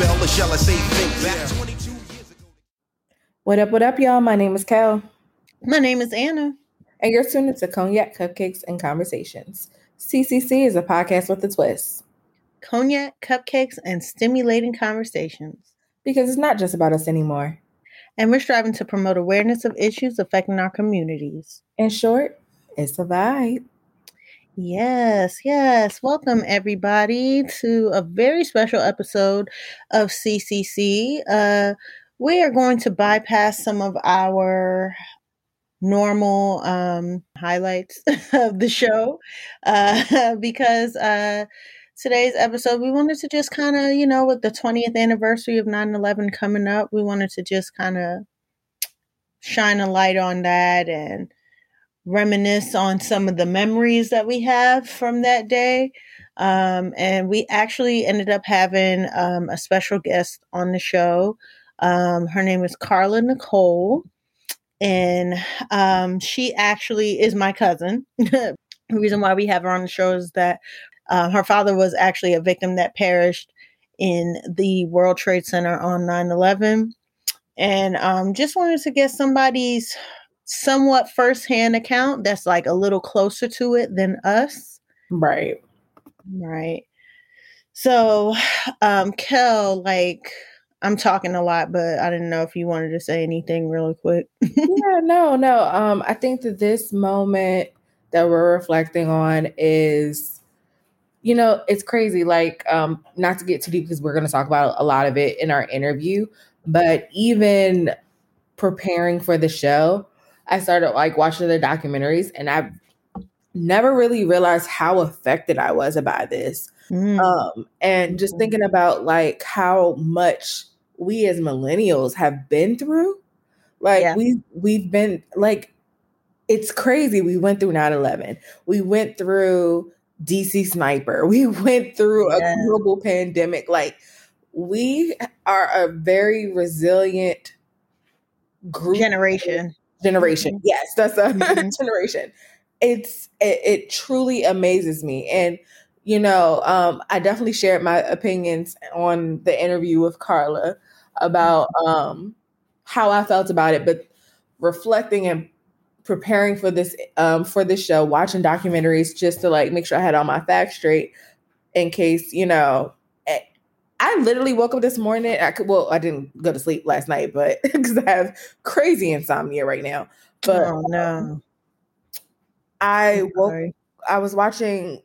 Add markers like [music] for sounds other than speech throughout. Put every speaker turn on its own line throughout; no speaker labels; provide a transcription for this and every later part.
shall I say, think back 22 years ago.
What up, what up, y'all? My name is Kel,
My name is Anna.
and you're tuned to Cognac Cupcakes and Conversations. CCC is a podcast with a twist
Cognac, cupcakes, and stimulating conversations.
because it's not just about us anymore.
And we're striving to promote awareness of issues affecting our communities.
In short, it's a vibe.
Yes, yes. Welcome, everybody, to a very special episode of CCC. Uh, we are going to bypass some of our normal um, highlights [laughs] of the show uh, [laughs] because uh, today's episode, we wanted to just kind of, you know, with the 20th anniversary of 9 11 coming up, we wanted to just kind of shine a light on that and reminisce on some of the memories that we have from that day. Um, and we actually ended up having um, a special guest on the show. Um, her name is Carla Nicole, and um, she actually is my cousin. [laughs] the reason why we have her on the show is that uh, her father was actually a victim that perished in the World Trade Center on 9 11. And um, just wanted to get somebody's somewhat firsthand account that's like a little closer to it than us.
Right.
Right. So, um, Kel, like, I'm talking a lot, but I didn't know if you wanted to say anything really quick. [laughs]
yeah, no, no. Um, I think that this moment that we're reflecting on is, you know, it's crazy. Like, um, not to get too deep because we're going to talk about a lot of it in our interview, but even preparing for the show, I started like watching the documentaries, and I've never really realized how affected I was by this.
Mm.
Um, and just thinking about like how much we as millennials have been through. Like
Yeah.
we we've been like it's crazy. We went through 9-11. We went through DC sniper. [laughs] We went through
Yeah.
a global pandemic. Like we are a very resilient group
Generation.
Generation. Yes, that's a
Mhm. [laughs]
generation. It's it, it truly amazes me, and you know, um, I definitely shared my opinions on the interview with Carla about um, how I felt about it, but reflecting and preparing for this um, for this show, watching documentaries just to like make sure I had all my facts straight in case you know. I literally woke up this morning. I could, well, I didn't go to sleep last night, but [laughs] because I have crazy insomnia right now. But
oh no.
I
I'm
woke. I was watching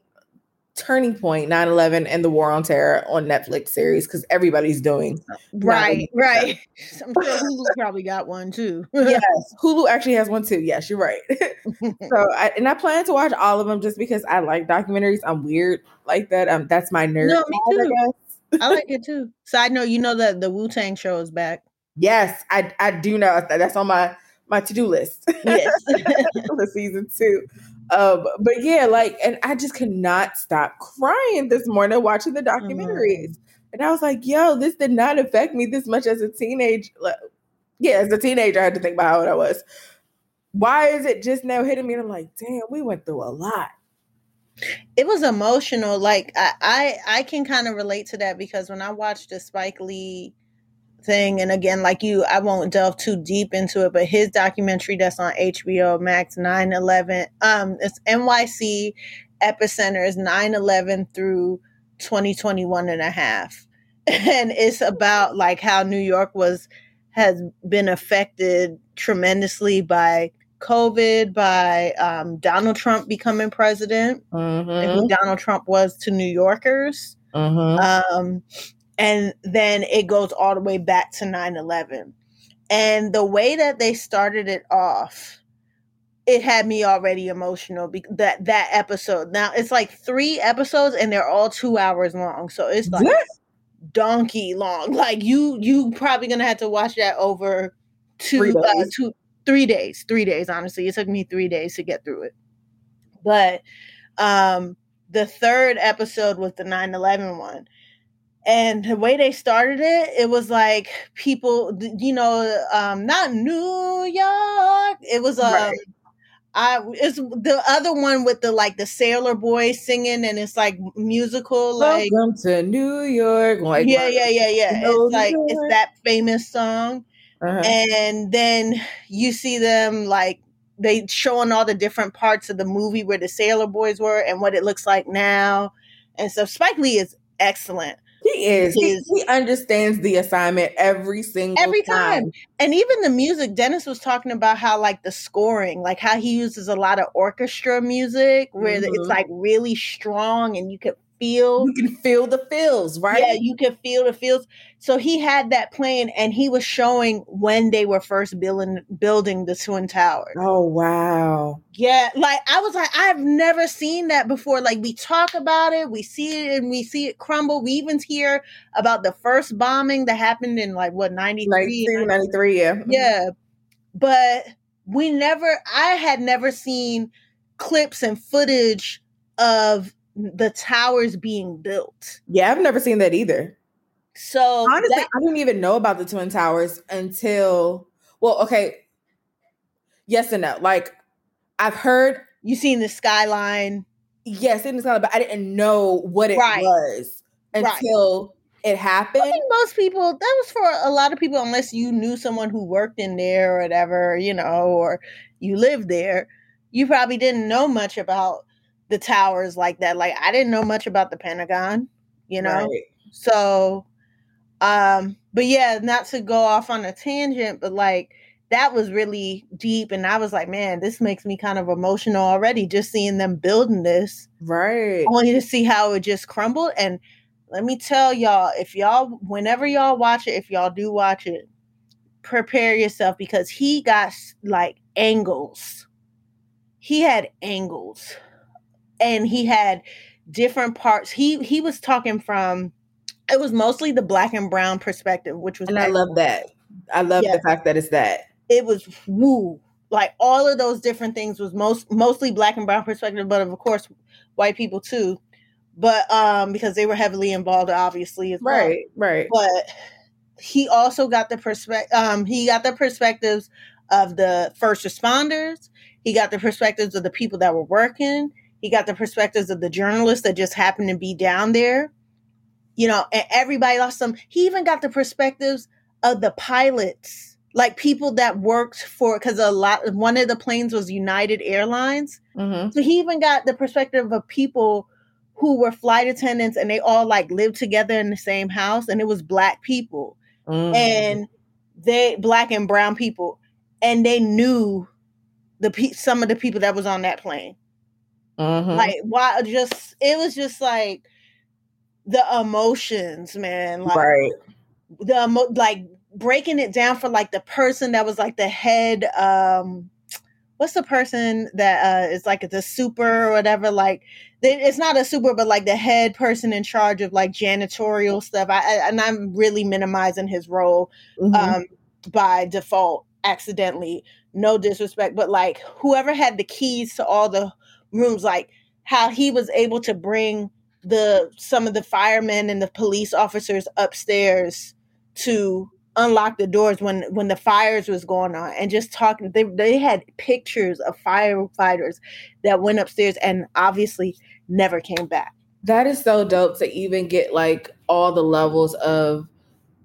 Turning Point, 9-11, and the War on Terror on Netflix series because everybody's doing.
Right, right. [laughs] I'm sure Hulu probably got one too.
Yes, [laughs] Hulu actually has one too. Yes, you're right. so, I, and I plan to watch all of them just because I like documentaries. I'm weird like that. Um, that's my nerd.
No, me
I
too. I like it too. Side note, you know that the Wu Tang show is back.
Yes, I I do know that. That's on my my to do list.
Yes. [laughs]
for season two. Um, but yeah, like, and I just could not stop crying this morning watching the documentaries. And I was like, yo, this did not affect me this much as a teenage. like, Yeah, as a teenager, I had to think about how old I was. Why is it just now hitting me? And I'm like, damn, we went through a lot.
It was emotional. Like I, I, I can kind of relate to that because when I watched the Spike Lee thing, and again, like you, I won't delve too deep into it, but his documentary that's on HBO Max 9-11, um, it's NYC epicenter is 9-11 through 2021 and a half. [laughs] And it's about like how New York was has been affected tremendously by COVID, by um, Donald Trump becoming president and
Mm-hmm.
who Donald Trump was to New Yorkers.
Mm-hmm.
Um, and then it goes all the way back to 9 11. And the way that they started it off, it had me already emotional. Be- that that episode. Now it's like three episodes, and they're all two hours long. So it's like
Yeah.
donkey long. Like you, you probably gonna have to watch that over two, uh, two, three days. Three days. Honestly, it took me three days to get through it. But um, the third episode was the 9-11 one and the way they started it it was like people you know um not new york it was um
Right.
I it's the other one with the like the sailor boy singing and it's like musical like
Welcome to New York. Like,
yeah yeah yeah yeah it's like it's that famous song
Uh-huh.
and then you see them like they showing all the different parts of the movie where the sailor boys were and what it looks like now and so spike lee is excellent
He is. He, he understands the assignment every single
every time and even the music dennis was talking about how like the scoring like how he uses a lot of orchestra music where
Mhm.
it's like really strong and you could feel
You can feel the feels, right?
yeah you can feel the feels so he had that playing and he was showing when they were first building building the twin towers
Oh wow.
Yeah, like I was like, I've never seen that before. Like we talk about it, we see it, and we see it crumble. We even hear about the first bombing that happened in like what 93?
92, 93, yeah. Mm-hmm.
Yeah, but we never. I had never seen clips and footage of the towers being built.
Yeah, I've never seen that either.
So
Honestly,
that-
I didn't even know about the Twin Towers until well, okay. Yes and no. Like I've heard
you seen the skyline,
yes, is kind of, but I didn't know what it
Right.
was
Right.
until it happened.
I think most people that was for a lot of people unless you knew someone who worked in there or whatever, you know, or you lived there, you probably didn't know much about the towers like that. Like I didn't know much about the Pentagon, you know.
Right.
So um but yeah, not to go off on a tangent, but like that was really deep and I was like, man, this makes me kind of emotional already just seeing them building this
Right.
only to see how it just crumbled. And let me tell y'all, if y'all, whenever y'all watch it, if y'all do watch it, prepare yourself because he got like angles. He had angles, and he had different parts. He he was talking from. It was mostly the black and brown perspective, which was
And I love that. I love
Yeah.
the fact that it's that.
it was woo like all of those different things was most mostly black and brown perspective but of course white people too but um because they were heavily involved obviously as well.
Right, right.
but he also got the perspective um he got the perspectives of the first responders he got the perspectives of the people that were working he got the perspectives of the journalists that just happened to be down there. You know and everybody lost some he even got the perspectives of the pilots like people that worked for because a lot one of the planes was united airlines.
Hmm
so he even got the perspective of people who were flight attendants and they all like lived together in the same house and it was black people.
Mm-hmm.
and they black and brown people. And they knew the pe- some of the people that was on that plane
Mhm.
like why just it was just like the emotions man like
right.
the emo- like breaking it down for like the person that was like the head um what's the person that uh is like the super or whatever like they, it's not a super but like the head person in charge of like janitorial stuff I, I and i'm really minimizing his role
Mhm.
um by default accidentally no disrespect but like whoever had the keys to all the rooms like how he was able to bring the some of the firemen and the police officers upstairs to unlock the doors when when the fires was going on and just talking they they had pictures of firefighters that went upstairs and obviously never came back.
That is so dope to even get like all the levels of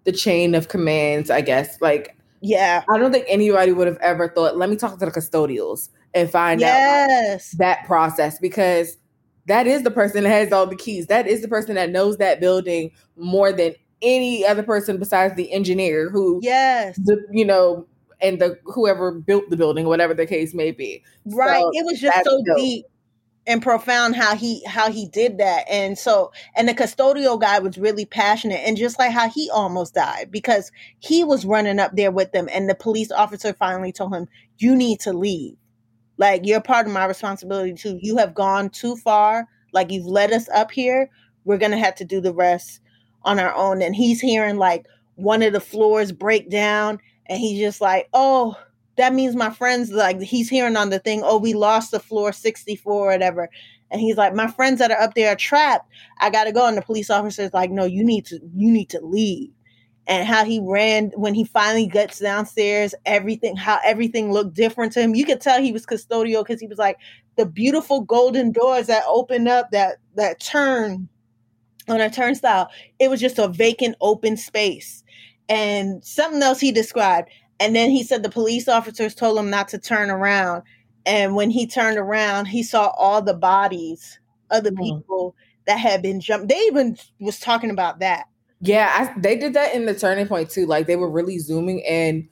the chain of commands, I guess. Like
yeah.
I don't think anybody would have ever thought, let me talk to the custodials and find out that process because that is the person that has all the keys. That is the person that knows that building more than any other person besides the engineer who
yes
the, you know and the whoever built the building, whatever the case may be.
right
So
it was just so
dope.
deep and profound how he how he did that and so and the custodial guy was really passionate and just like how he almost died because he was running up there with them and the police officer finally told him you need to leave like you're part of my responsibility too. You have gone too far. Like you've led us up here. We're gonna have to do the rest on our own. And he's hearing like one of the floors break down and he's just like oh that means my friends like he's hearing on the thing oh we lost the floor 64 or whatever. And he's like my friends that are up there are trapped. I gotta go. And the police officer's like no you need to you need to leave and how he ran when he finally gets downstairs everything how everything looked different to him. You could tell he was custodial because he was like the beautiful golden doors that open up that that turn on a turnstile it was just a vacant open space. And something else he described and then he said the police officers told him not to turn around. And when he turned around he saw all the bodies of the
Mm.
people that had been jumped they even was talking about that
Yeah, I, they did that in the turning point too. Like they were really zooming in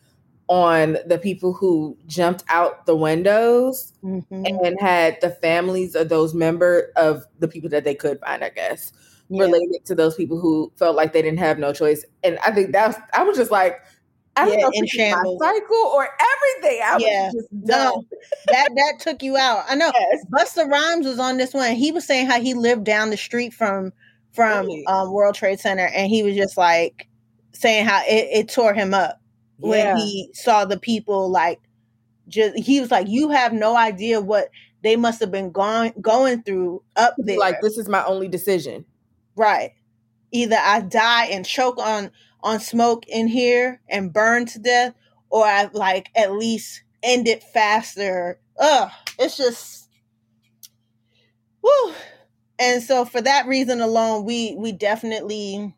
on the people who jumped out the windows
Mhm.
and had the families of those member of the people that they could find, I guess,
Yeah.
related to those people who felt like they didn't have no choice. And I think that's I was just like, I don't
Yeah,
know if is my cycle or everything. I
Yeah.
was just
No, that that took you out. I know. [laughs]
Yes.
Busta Rhymes was on this one. He was saying how he lived down the street from from
Really?
um, World Trade Center, and he was just like saying how it, it tore him up when he saw the people like just he was like, you have no idea what they must have been going going through up there.
Like this is my only decision.
right. Either I die and choke on on smoke in here and burn to death, or I like at least end it faster. Ugh, it's just whew. And so for that reason alone, we we definitely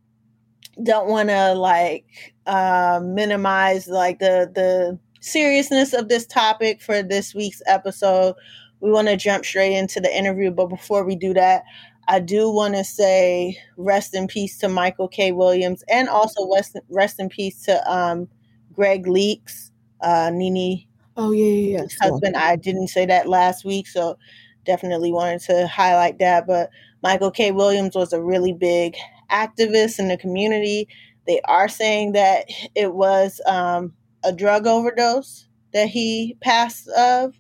don't want to like uh, minimize like the the seriousness of this topic for this week's episode. We want to jump straight into the interview, but before we do that, I do want to say rest in peace to Michael K. Williams and also rest, rest in peace to um, Gregg Leakes uh, Nene
Oh yeah, yeah, yeah.
husband. I didn't say that last week, so definitely wanted to highlight that. But Michael K. Williams was a really big activist in the community. They are saying that it was um, a drug overdose that he passed of.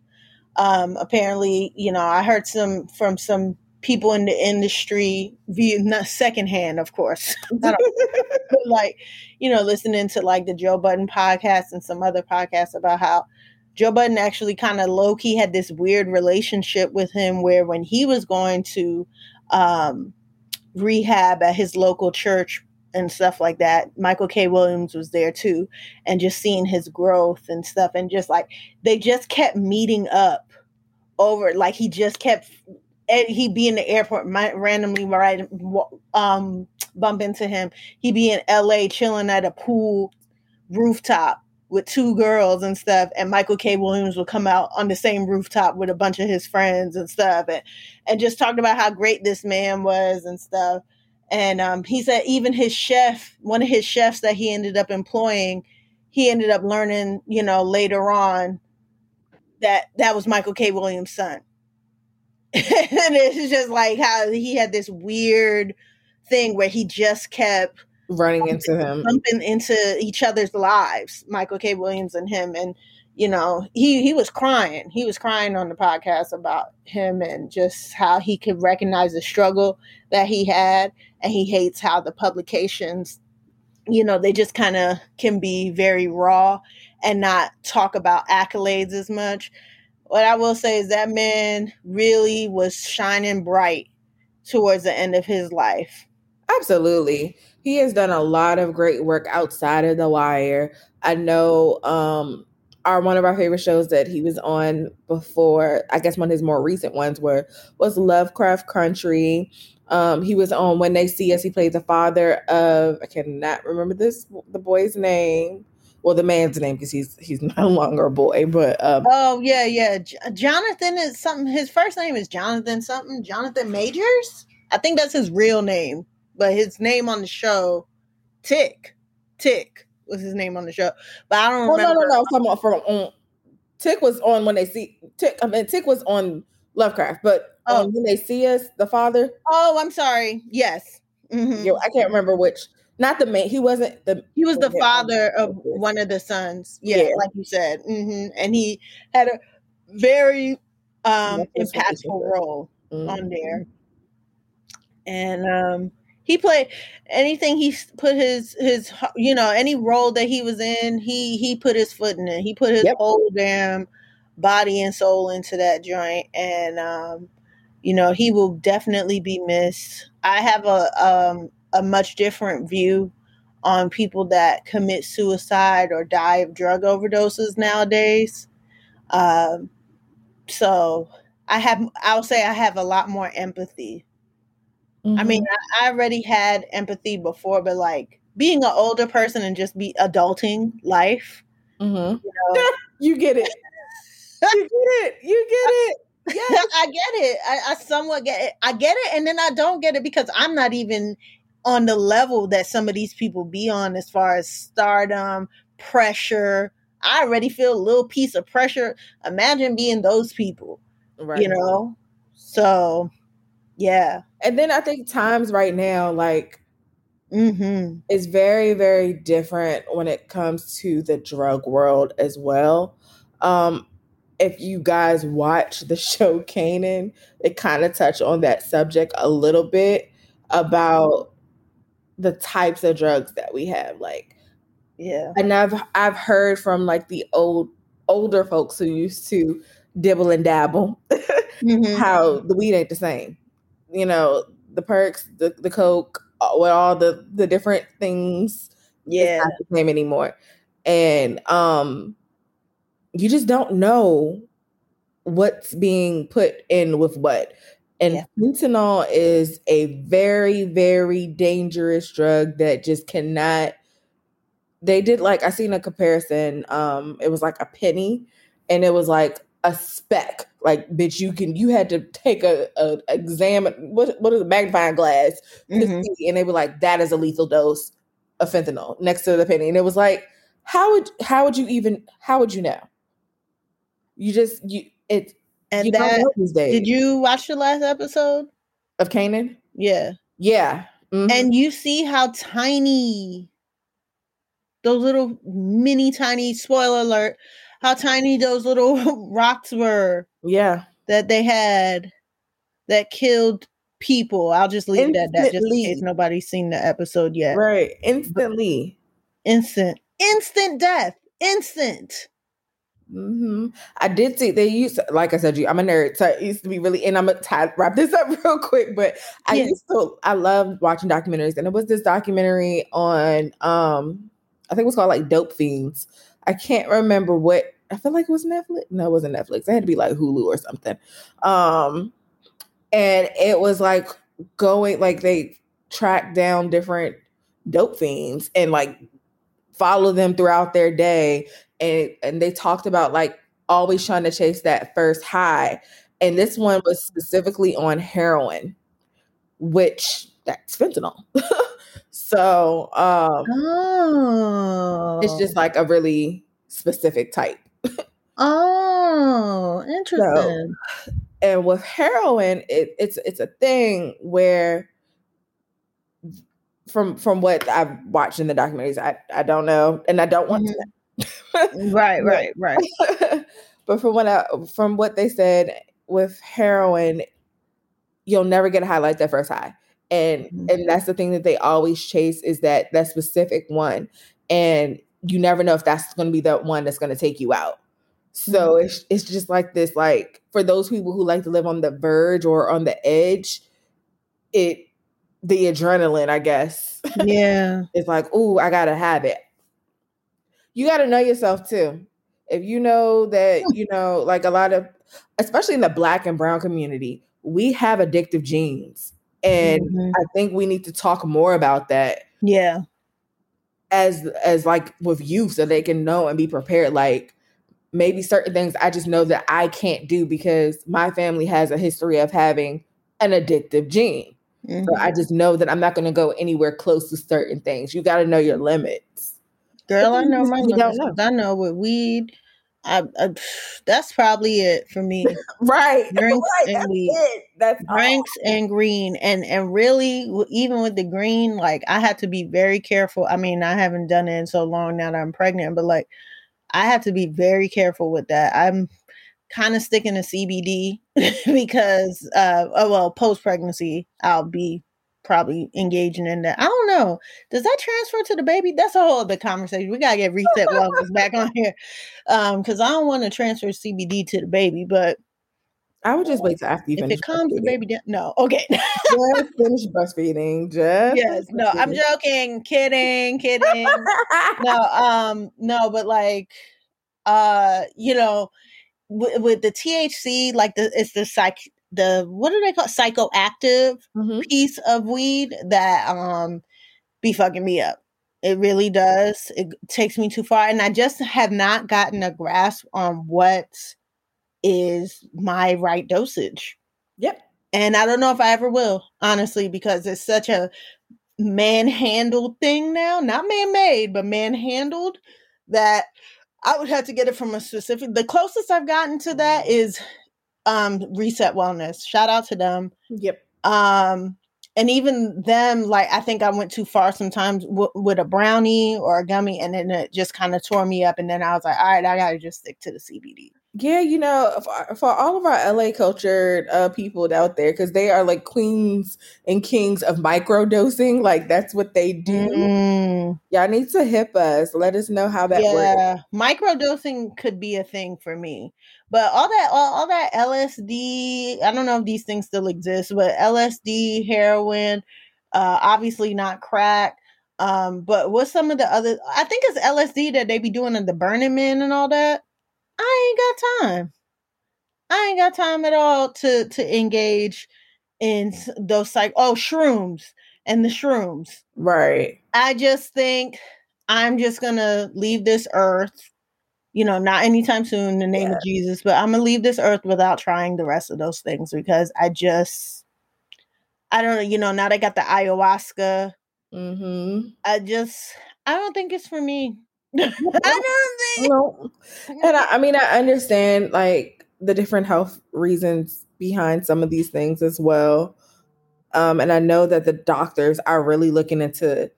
Um, apparently, you know, I heard some from some people in the industry view not secondhand, of course. [laughs] Like, you know, listening to like the Joe Budden podcast and some other podcasts about how Joe Budden actually kind of low key had this weird relationship with him where when he was going to um, rehab at his local church and stuff like that, Michael K. Williams was there too. And just seeing his growth and stuff. And just like they just kept meeting up over, like he just kept, and he'd be in the airport, might randomly right, um, bump into him. He'd be in LA chilling at a pool rooftop with two girls and stuff and michael k. Williams would come out on the same rooftop with a bunch of his friends and stuff and, and just talked about how great this man was and stuff. And um, he said even his chef one of his chefs that he ended up employing he ended up learning you know later on that that was michael k. Williams son. [laughs] And it's just like how he had this weird thing where he just kept
Running into him.
bumping into each other's lives, Michael K. Williams and him. And, you know, he, he was crying. He was crying on the podcast about him and just how he could recognize the struggle that he had. And he hates how the publications, you know, they just kind of can be very raw and not talk about accolades as much. What I will say is that man really was shining bright towards the end of his life.
Absolutely. He has done a lot of great work outside of The Wire. I know um our one of our favorite shows that he was on before, I guess one of his more recent ones were was Lovecraft Country. Um he was on When They See Us, he played the father of I cannot remember this the boy's name. Well, the man's name because he's he's [laughs] no longer a boy, but um
Oh yeah, yeah. J- Jonathan is something. His first name is Jonathan something. Jonathan Majors. I think that's his real name, but his name on the show, Tic, Tic was his name on the show. But I don't remember.
Oh no,
remember.
no, no. I'm talking about from um, Tic was on when they see Tic. I mean, Tic was on Lovecraft, but
Oh.
um, when they see us, the father.
Oh, I'm sorry. Yes, Mhm.
Yo, I can't remember which. Not the main. He wasn't the.
he was the father of one of the sons. Yeah,
Yeah.
like you said. hmm And he had a very um,
Yes, that's what he
impactful role.
Mhm.
on there. And um he played anything he put his his you know any role that he was in he he put his foot in it he put his
Yep.
whole damn body and soul into that joint and um you know he will definitely be missed i have a um a much different view on people that commit suicide or die of drug overdoses nowadays. Um, so I have, I'll say I have a lot more empathy. I mean, I, I already had empathy before, but like being an older person and just be adulting life,
Mhm.
you know, [laughs] [laughs]
you get it. You get it. You get it. Yes. [laughs]
I get it. I, I somewhat get it. I get it, and then I don't get it because I'm not even on the level that some of these people be on as far as stardom, pressure. I already feel a little piece of pressure. Imagine being those people,
Right.
you know? So, yeah.
And then I think times right now, like,
Mm-hmm.
is very, very different when it comes to the drug world as well. Um, if you guys watch the [laughs] show Canaan, it kind of touched on that subject a little bit about the types of drugs that we have. Like,
Yeah.
and I've I've heard from like the old older folks who used to dibble and dabble [laughs]
Mhm.
how the weed ain't the same. You know, the perks, the the coke, uh, with all the the different things,
Yeah.
not the same anymore. And um, you just don't know what's being put in with what. And
Yeah.
fentanyl is a very, very dangerous drug that just cannot. They did like I seen a comparison. Um, it was like a penny, and it was like a speck. Like, bitch, you can you had to take a, a examine what what is a magnifying glass to
Mhm.
see, and they were like, that is a lethal dose of fentanyl next to the penny. And it was like, how would how would you even how would you know? You just you it
And
you
that,
these days.
did you watch the last episode?
of Canaan?
Yeah.
Yeah. Mhm.
And you see how tiny those little mini tiny spoiler alert, how tiny those little [laughs] rocks were
yeah.
that they had that killed people. I'll just leave at that just in case
Instantly.
nobody's seen the episode yet.
Right. Instantly.
Instant. Instant death. Instant.
Mm-hmm. I did see they used like I said, you I'm a nerd, so it used to be really and I'm gonna tie, wrap this [laughs] up real quick. But I
Yeah.
used to I love watching documentaries, and it was this documentary on um I think it was called like Dope Fiends. I can't remember what I feel like it was Netflix. No, it wasn't Netflix. It had to be like Hulu or something. Um and it was like going like they tracked down different dope fiends and like follow them throughout their day and and they talked about like always trying to chase that first high and this one was specifically on heroin which that's fentanyl [laughs] so um
Oh.
it's just like a really specific type
Oh, [laughs] interesting.
and with heroin it, it's it's a thing where from from what i've watched in the documentaries i i don't know and i don't want to [laughs]
right, right, right. [laughs]
but from what I, from what they said with heroin, you'll never get a high like that first high, and
Mhm.
and that's the thing that they always chase is that that specific one, and you never know if that's going to be the one that's going to take you out. So it's it's just like this, like for those people who like to live on the verge or on the edge, it the adrenaline, I guess,
Yeah. [laughs]
it's like, oh I gotta have it. You gotta know yourself too. If you know that, you know, like a lot of, especially in the black and brown community, we have addictive genes. And
Mhm.
I think we need to talk more about that
Yeah.
as as like with youth so they can know and be prepared. Like maybe certain things I just know that I can't do because my family has a history of having an addictive gene. So
Mhm.
I just know that I'm not going to go anywhere close to certain things. You got to know your limits.
Girl, I know my limits. I know with weed, I, I [sighs] that's probably it for me. [laughs]
Right. [laughs]
Drinks
right.
and
That's
weed.
it. That's all.
Drinks and green, and and really, even with the green, like I had to be very careful. I mean, I haven't done it in so long now that I'm pregnant, but like I have to be very careful with that. I'm kind of sticking to CBD [laughs] because, uh, oh well, post pregnancy, I'll be probably engaging in that. I don't know. Does that transfer to the baby? That's a whole other conversation. We gotta get reset wellness back on here, um, because I don't want to transfer CBD to the baby, but
I would just wait till after you
If
finish.
it comes, the baby down. No, okay.
just [laughs] finish breastfeeding. Just
yes, no, I'm joking, kidding, kidding. no, [laughs] um, no, but like, uh, you know, with, with the THC, like the it's the psych, the what do they call it? psychoactive
Mhm.
piece of weed that um be fucking me up. It really does. It takes me too far, and I just have not gotten a grasp on what is my right dosage.
Yep.
And I don't know if I ever will, honestly, because it's such a manhandled thing now. Not man made, but manhandled that I would have to get it from a specific the closest I've gotten to that is um reset wellness. Shout out to them.
Yep.
Um and even them like I think I went too far sometimes w- with a brownie or a gummy and then it just kind of tore me up and then I was like, all right, I got to just stick to the CBD.
Yeah, you know, for, for all of our LA cultured uh, people out there, because they are like queens and kings of micro dosing, like that's what they do.
Mm.
Y'all need to hip us. Let us know how that works.
yeah, microdosing could be a thing for me. But all that, all, all that LSD, I don't know if these things still exist, but LSD, heroin, uh, obviously not crack. Um, but what's some of the other? I think it's LSD that they be doing in the Burning Man and all that. I ain't got time. I ain't got time at all to to engage in those psych. Oh, shrooms and the shrooms.
Right.
I just think I'm just gonna leave this earth, you know, not anytime soon in the name of Jesus, but I'm gonna leave this earth without trying the rest of those things because I just I don't know, you know, now they got the ayahuasca.
Mm-hmm.
I just I don't think it's for me. I don't think
No. And I, I mean, I understand like the different health reasons behind some of these things as well. Um, and I know that the doctors are really looking into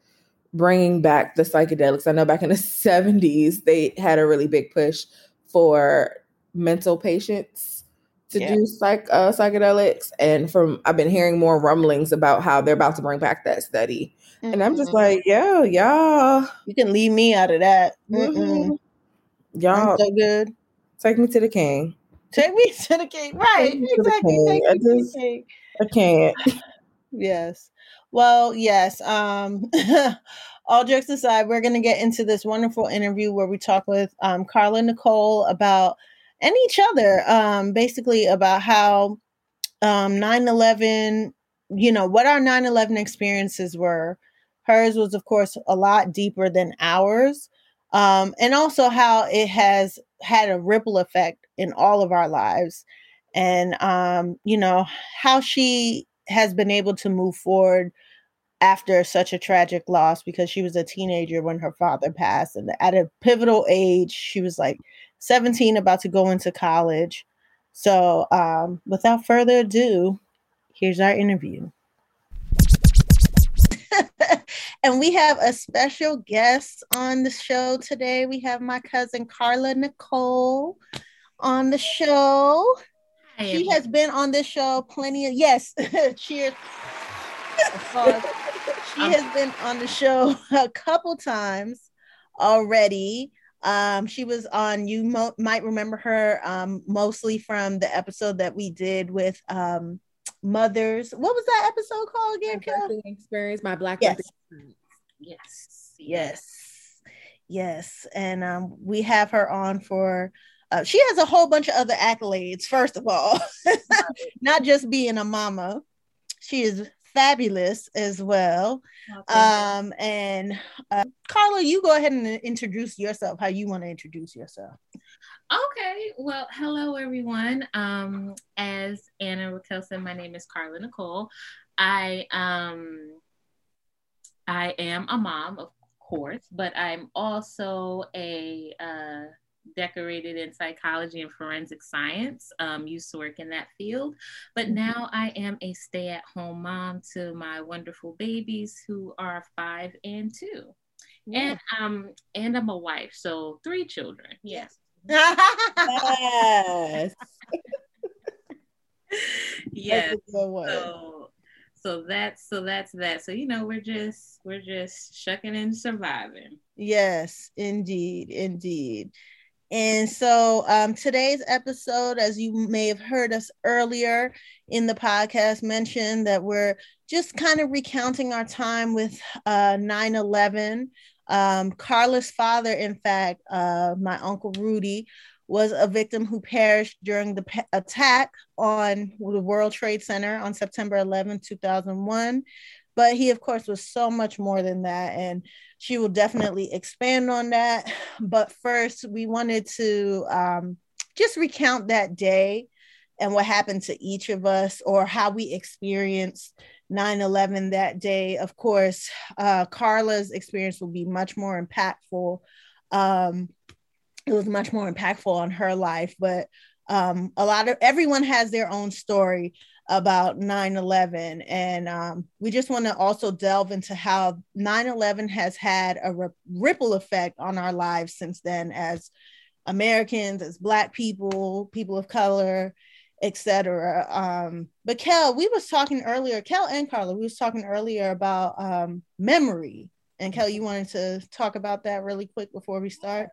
bringing back the psychedelics. I know back in the [laughs] 70s, they had a really big push for mental patients to
Yeah.
do psych uh, psychedelics. And from I've been hearing more rumblings about how they're about to bring back that study. And I'm just like, yo, y'all,
you can leave me out of that. Mm-mm.
mhm. y'all
I'm so good.
take me to the king.
Take me to the king. Right.
Take
Exactly. Take
I
me to the king.
I can't. [laughs]
Yes. Well, yes. Um [laughs] all jokes aside, we're gonna get into this wonderful interview where we talk with um Carla Nicole about and each other, um, basically about how um 9-11, you know, what our 9-11 experiences were. Hers was, of course, a lot deeper than ours. Um, and also how it has had a ripple effect in all of our lives. And um, you know, how she has been able to move forward after such a tragic loss because she was a teenager when her father passed and at a pivotal age she was like 17 about to go into college so um, without further ado here's our interview and we have a special guest on the show today. We have my cousin carla nicole on the show. She has been on this show plenty of yes [laughs] cheers she has been on the show [laughs] a couple times already. Um she was on you mo- might remember her um mostly from the episode that we did with um mothers what was that episode called again
My
Kel?
experience, my black
Yes.
experience. Yes.
yes yes and um we have her on for uh, she has a whole bunch of other accolades first of all [laughs] not just being a mama she is fabulous as well um and uh, carla you go ahead and introduce yourself how you want to introduce yourself
Okay, well, hello everyone. Um, as Anna Raquel said, my name is Carla Nicole. I um, I am a mom, of course, but I'm also a uh, decorated in psychology and forensic science. Um, used to work in that field, but now I am a stay-at-home mom to my wonderful babies who are five and two. And um, and I'm a wife, so three children. Yes.
Yes.
yes. [laughs]
That's a good one.
So so that's so that's that. So you know we're just we're just shucking and surviving.
Yes, indeed, indeed. And so um, today's episode, as you may have heard us earlier in the podcast, mentioned that we're just kind of recounting our time with uh, 9 11. Um, Carla's father, in fact, uh, my uncle Rudy, was a victim who perished during the pe- attack on the World Trade Center on September 11, 2001. But he, of course, was so much more than that. And she will definitely expand on that. [sighs] But first, we wanted to um, just recount that day and what happened to each of us or how we experienced 9 11 that day. Of course, uh, Carla's experience will be much more impactful. Um, it was much more impactful on her life, but um, a lot of everyone has their own story about 9-11 and um, we just want to also delve into how 9-11 has had a r- ripple effect on our lives since then as americans as black people people of color etc um, but kel we was talking earlier kel and carla we was talking earlier about um, memory. And kel you wanted to talk about that really quick before we start?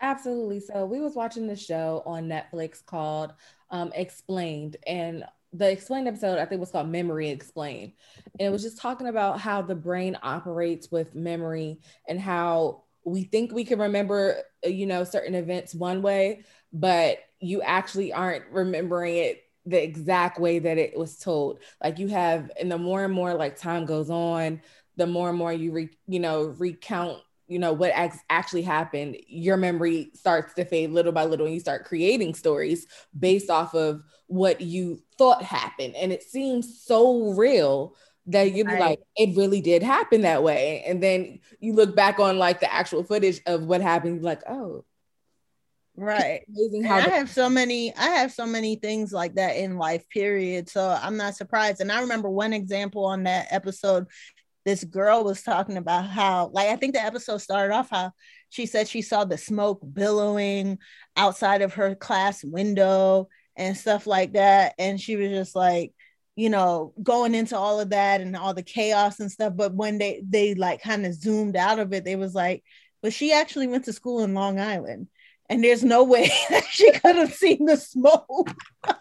Absolutely. So we was watching the show on Netflix called um, Explained, and the explained episode I think was called Memory Explained, and it was just talking about how the brain operates with memory and how we think we can remember, uh, you know, certain events one way, but you actually aren't remembering it the exact way that it was told. Like you have, and the more and more like time goes on, the more and more you re, you know recount you know what ex- actually happened your memory starts to fade little by little and you start creating stories based off of what you thought happened and it seems so real that you'd be
Right.
like it really did happen that way and then you look back on like the actual footage of what happened like oh
right
amazing how
I have so many, I have so many things like that in life, period. So I'm not surprised. And I remember one example on that episode. This girl was talking about how, like, I think the episode started off how she said she saw the smoke billowing outside of her class window and stuff like that. And she was just like, you know, going into all of that and all the chaos and stuff. But when they they like kind of zoomed out of it, they was like, but she actually went to school in Long Island and there's no way [laughs] that she could have seen the smoke. [laughs]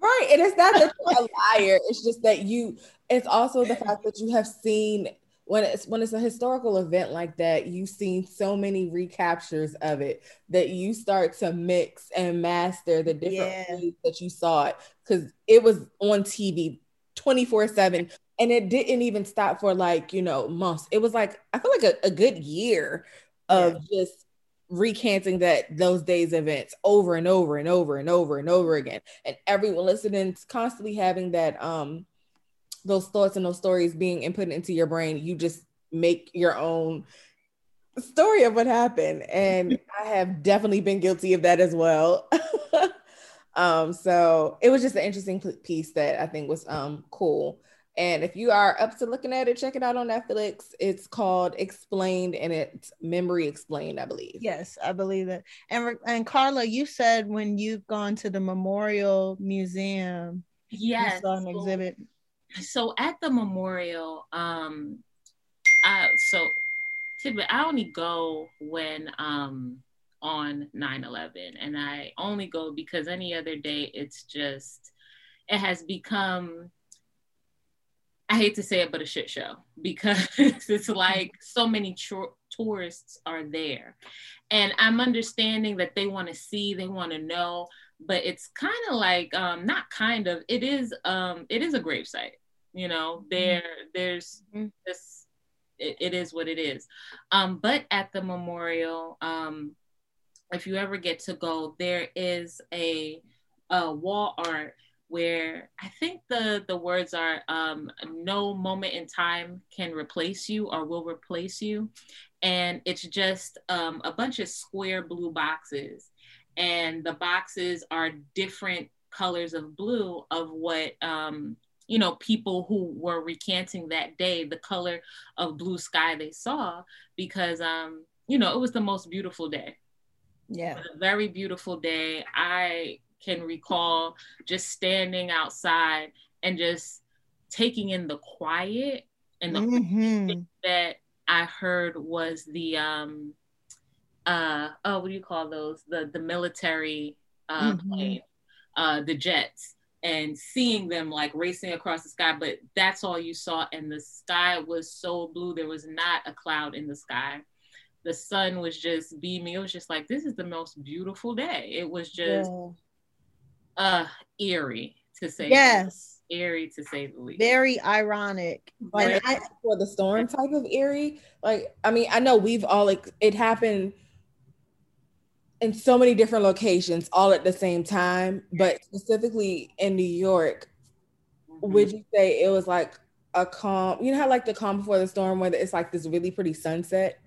Right. And it's not that you're a liar. It's just that you, it's also the fact that you have seen when it's when it's a historical event like that, you've seen so many recaptures of it that you start to mix and master the different
Yeah.
ways that you saw it. Cause it was on TV 24-7. And it didn't even stop for like, you know, months. It was like, I feel like a, a good year of just recanting that those days events over and over and over and over and over again. And everyone listening constantly having that um those thoughts and those stories being input into your brain you just make your own story of what happened. And [laughs] i have definitely been guilty of that as well. [laughs] Um so it was just an interesting piece that i think was um cool and if you are up to looking at it check it out on netflix it's called explained and it's memory explained i believe
Yes, I believe it. And and Carla, you said when you've gone to the Memorial Museum,
Yes.
you saw an
so-
exhibit.
so at the memorial um uh so typically i only go when um on 9-11 and i only go because any other day it's just it has become i hate to say it but a shit show because [laughs] it's like so many tourists are there. And i'm understanding that they want to see they want to know but it's kind of like um not kind of it is um it is a gravesite you know? There there's
Mhm.
this it, it is what it is. Um but at the memorial um if you ever get to go there is a, a wall art where i think the the words are um no moment in time can replace you or will replace you and it's just um, a bunch of square blue boxes and the boxes are different colors of blue of what um, you know people who were recanting that day the color of blue sky they saw because um, you know it was the most beautiful day
Yeah.
a very beautiful day. I can recall just standing outside and just taking in the quiet and the
Mhm.
that I heard was the um uh oh what do you call those the the military uh
Mhm.
plane uh the jets and seeing them like racing across the sky but that's all you saw and the sky was so blue there was not a cloud in the sky the sun was just beaming it was just like this is the most beautiful day it was just
Yeah.
Uh eerie to say
Yes.
eerie to say the least
Very ironic. And I-
for the storm type of eerie. Like, I mean, I know we've all like it happened in so many different locations all at the same time, but specifically in New York,
Mhm.
would you say it was like a calm? You know how like the calm before the storm, where it's like this really pretty sunset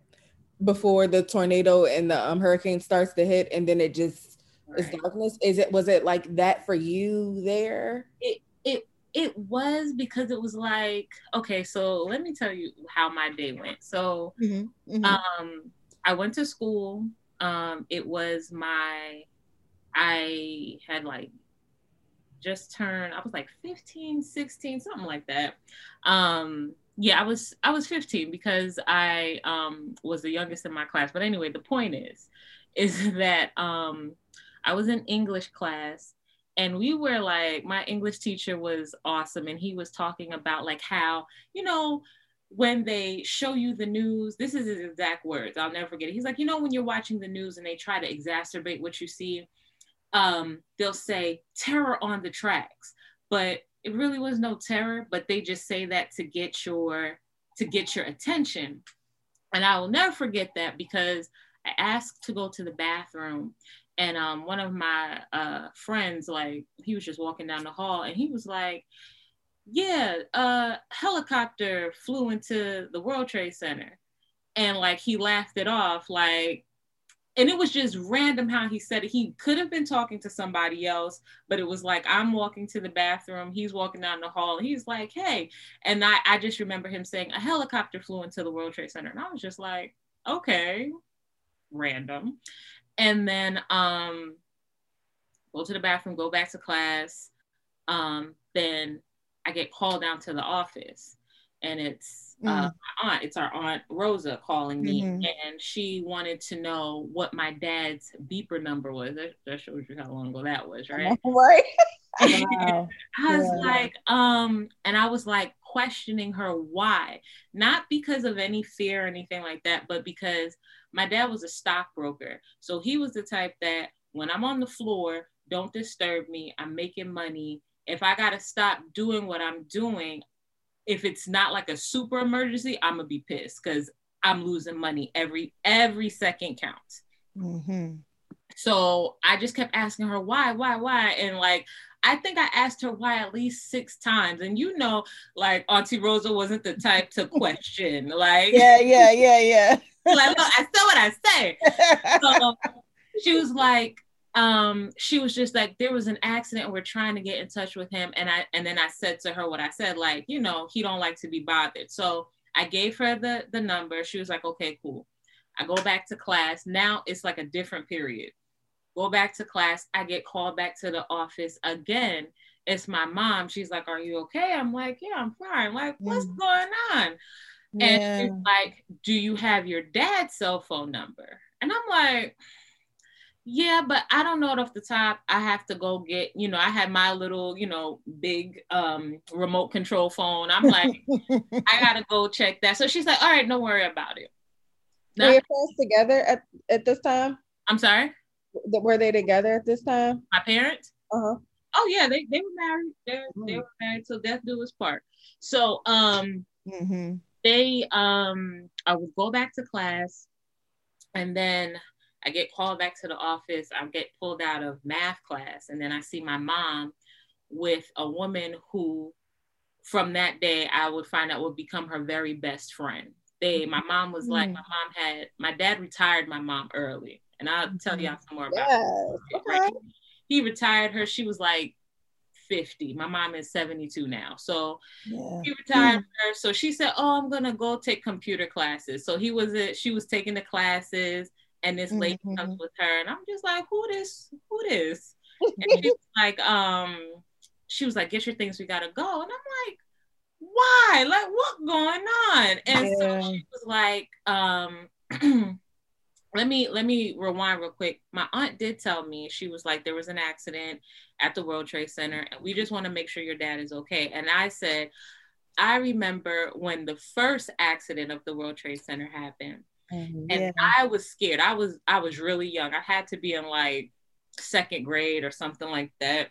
before the tornado and the um, hurricane starts to hit, and then it just is
Right.
darkness. Is it was it like that for you there?
it it it was because it was like okay so let me tell you how my day went so
Mhm, mhm.
um i went to school um it was my i had like just turned i was like 15 16 something like that um yeah i was i was 15 because i um was the youngest in my class but anyway the point is is [laughs] that um i was in english class and we were like my english teacher was awesome and he was talking about like how you know when they show you the news this is his exact words i'll never forget it. He's like you know when you're watching the news and they try to exacerbate what you see um they'll say terror on the tracks but it really was no terror but they just say that to get your to get your attention. And i will never forget that because i asked to go to the bathroom and um, one of my uh, friends like he was just walking down the hall and he was like yeah a helicopter flew into the world trade center. And like he laughed it off like and it was just random how he said it. He could have been talking to somebody else but it was like i'm walking to the bathroom he's walking down the hall and he's like hey and i, I just remember him saying a helicopter flew into the world trade center. And i was just like okay. Random and then um go to the bathroom go back to class um then i get called down to the office and it's uh, my aunt it's our aunt rosa calling me
Mhm.
and she wanted to know what my dad's beeper number was that, that shows you how long ago that was right [laughs]
Right.
Wow. [laughs]
I was
Yeah.
like, um, and I was like questioning her why, not because of any fear or anything like that, but because my dad was a stockbroker. So he was the type that when I'm on the floor, don't disturb me. I'm making money. If I gotta stop doing what I'm doing, if it's not like a super emergency, I'm gonna be pissed because I'm losing money every every second counts.
Mhm.
So I just kept asking her why, why, why, and like I think I asked her why at least six times. And you know, like Auntie Rosa wasn't the type to question. Like,
Yeah, yeah, yeah, yeah. [laughs]
like look, I said what I say. So [laughs] she was like, um, she was just like, there was an accident. and We're trying to get in touch with him, and I and then I said to her what I said, like, you know, he don't like to be bothered. So I gave her the the number. She was like, okay, cool. I go back to class. Now it's like a different period. Go back to class. I get called back to the office again. It's my mom. She's like, Are you okay? I'm like, Yeah, I'm fine. Like, what's going on?
yeah.
And she's like, Do you have your dad's cell phone number? And I'm like, Yeah, but I don't know it off the top. I have to go get, you know, I had my little, you know, big um remote control phone. I'm like, [laughs] I gotta go check that. So she's like, All right, don't worry about it.
Were
Now-
your parents together at, at this time?
I'm sorry,
Were they together at this time?
my parents.
Uh-huh.
Oh yeah, they, they were married. They, they
Mm.
were married till death do us part. So um
Mhm.
they um I would go back to class and then I get called back to the office. I get pulled out of math class and then I see my mom with a woman who from that day I would find out would become her very best friend. They my mom was like
Mm.
my mom had my dad retired my mom early. And I'll tell y'all some more about
Yes.
it,
Okay.
He retired her. She was like 50. My mom is 72 now. So
Yeah.
he retired her. So she said, "Oh, I'm gonna go take computer classes." So he was it. She was taking the classes, and this lady
Mhm.
comes with her, and I'm just like, "Who this? Who this?" And [laughs] she's like, "Um," she was like, "Get your things. We gotta go." And I'm like, "Why? Like, what going on?" And
Yeah.
so she was like, "Um." [clears throat] let me let me rewind real quick. My aunt did tell me she was like there was an accident at the World Trade Center and we just want to make sure your dad is okay. And I said, I remember when the first accident of the World Trade Center happened.
Mhm,
And
yeah.
I was scared. I was I was really young. I had to be in like second grade or something like that.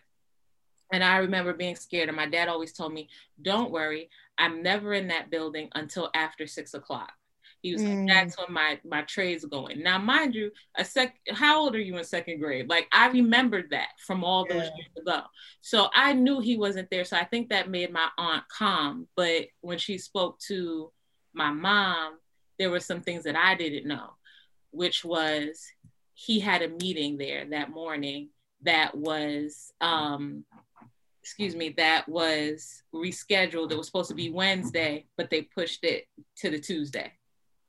And I remember being scared. And my dad always told me, Don't worry, I'm never in that building until after six o'clock. He was
Mm.
like, That's when my my trade's going. Now, mind you, a sec how old are you in second grade? Like I remembered that from all those
Yeah.
years ago. So I knew he wasn't there. So I think that made my aunt calm. But when she spoke to my mom, there were some things that I didn't know, which was he had a meeting there that morning that was um excuse me that was rescheduled it was supposed to be wednesday but they pushed it to the tuesday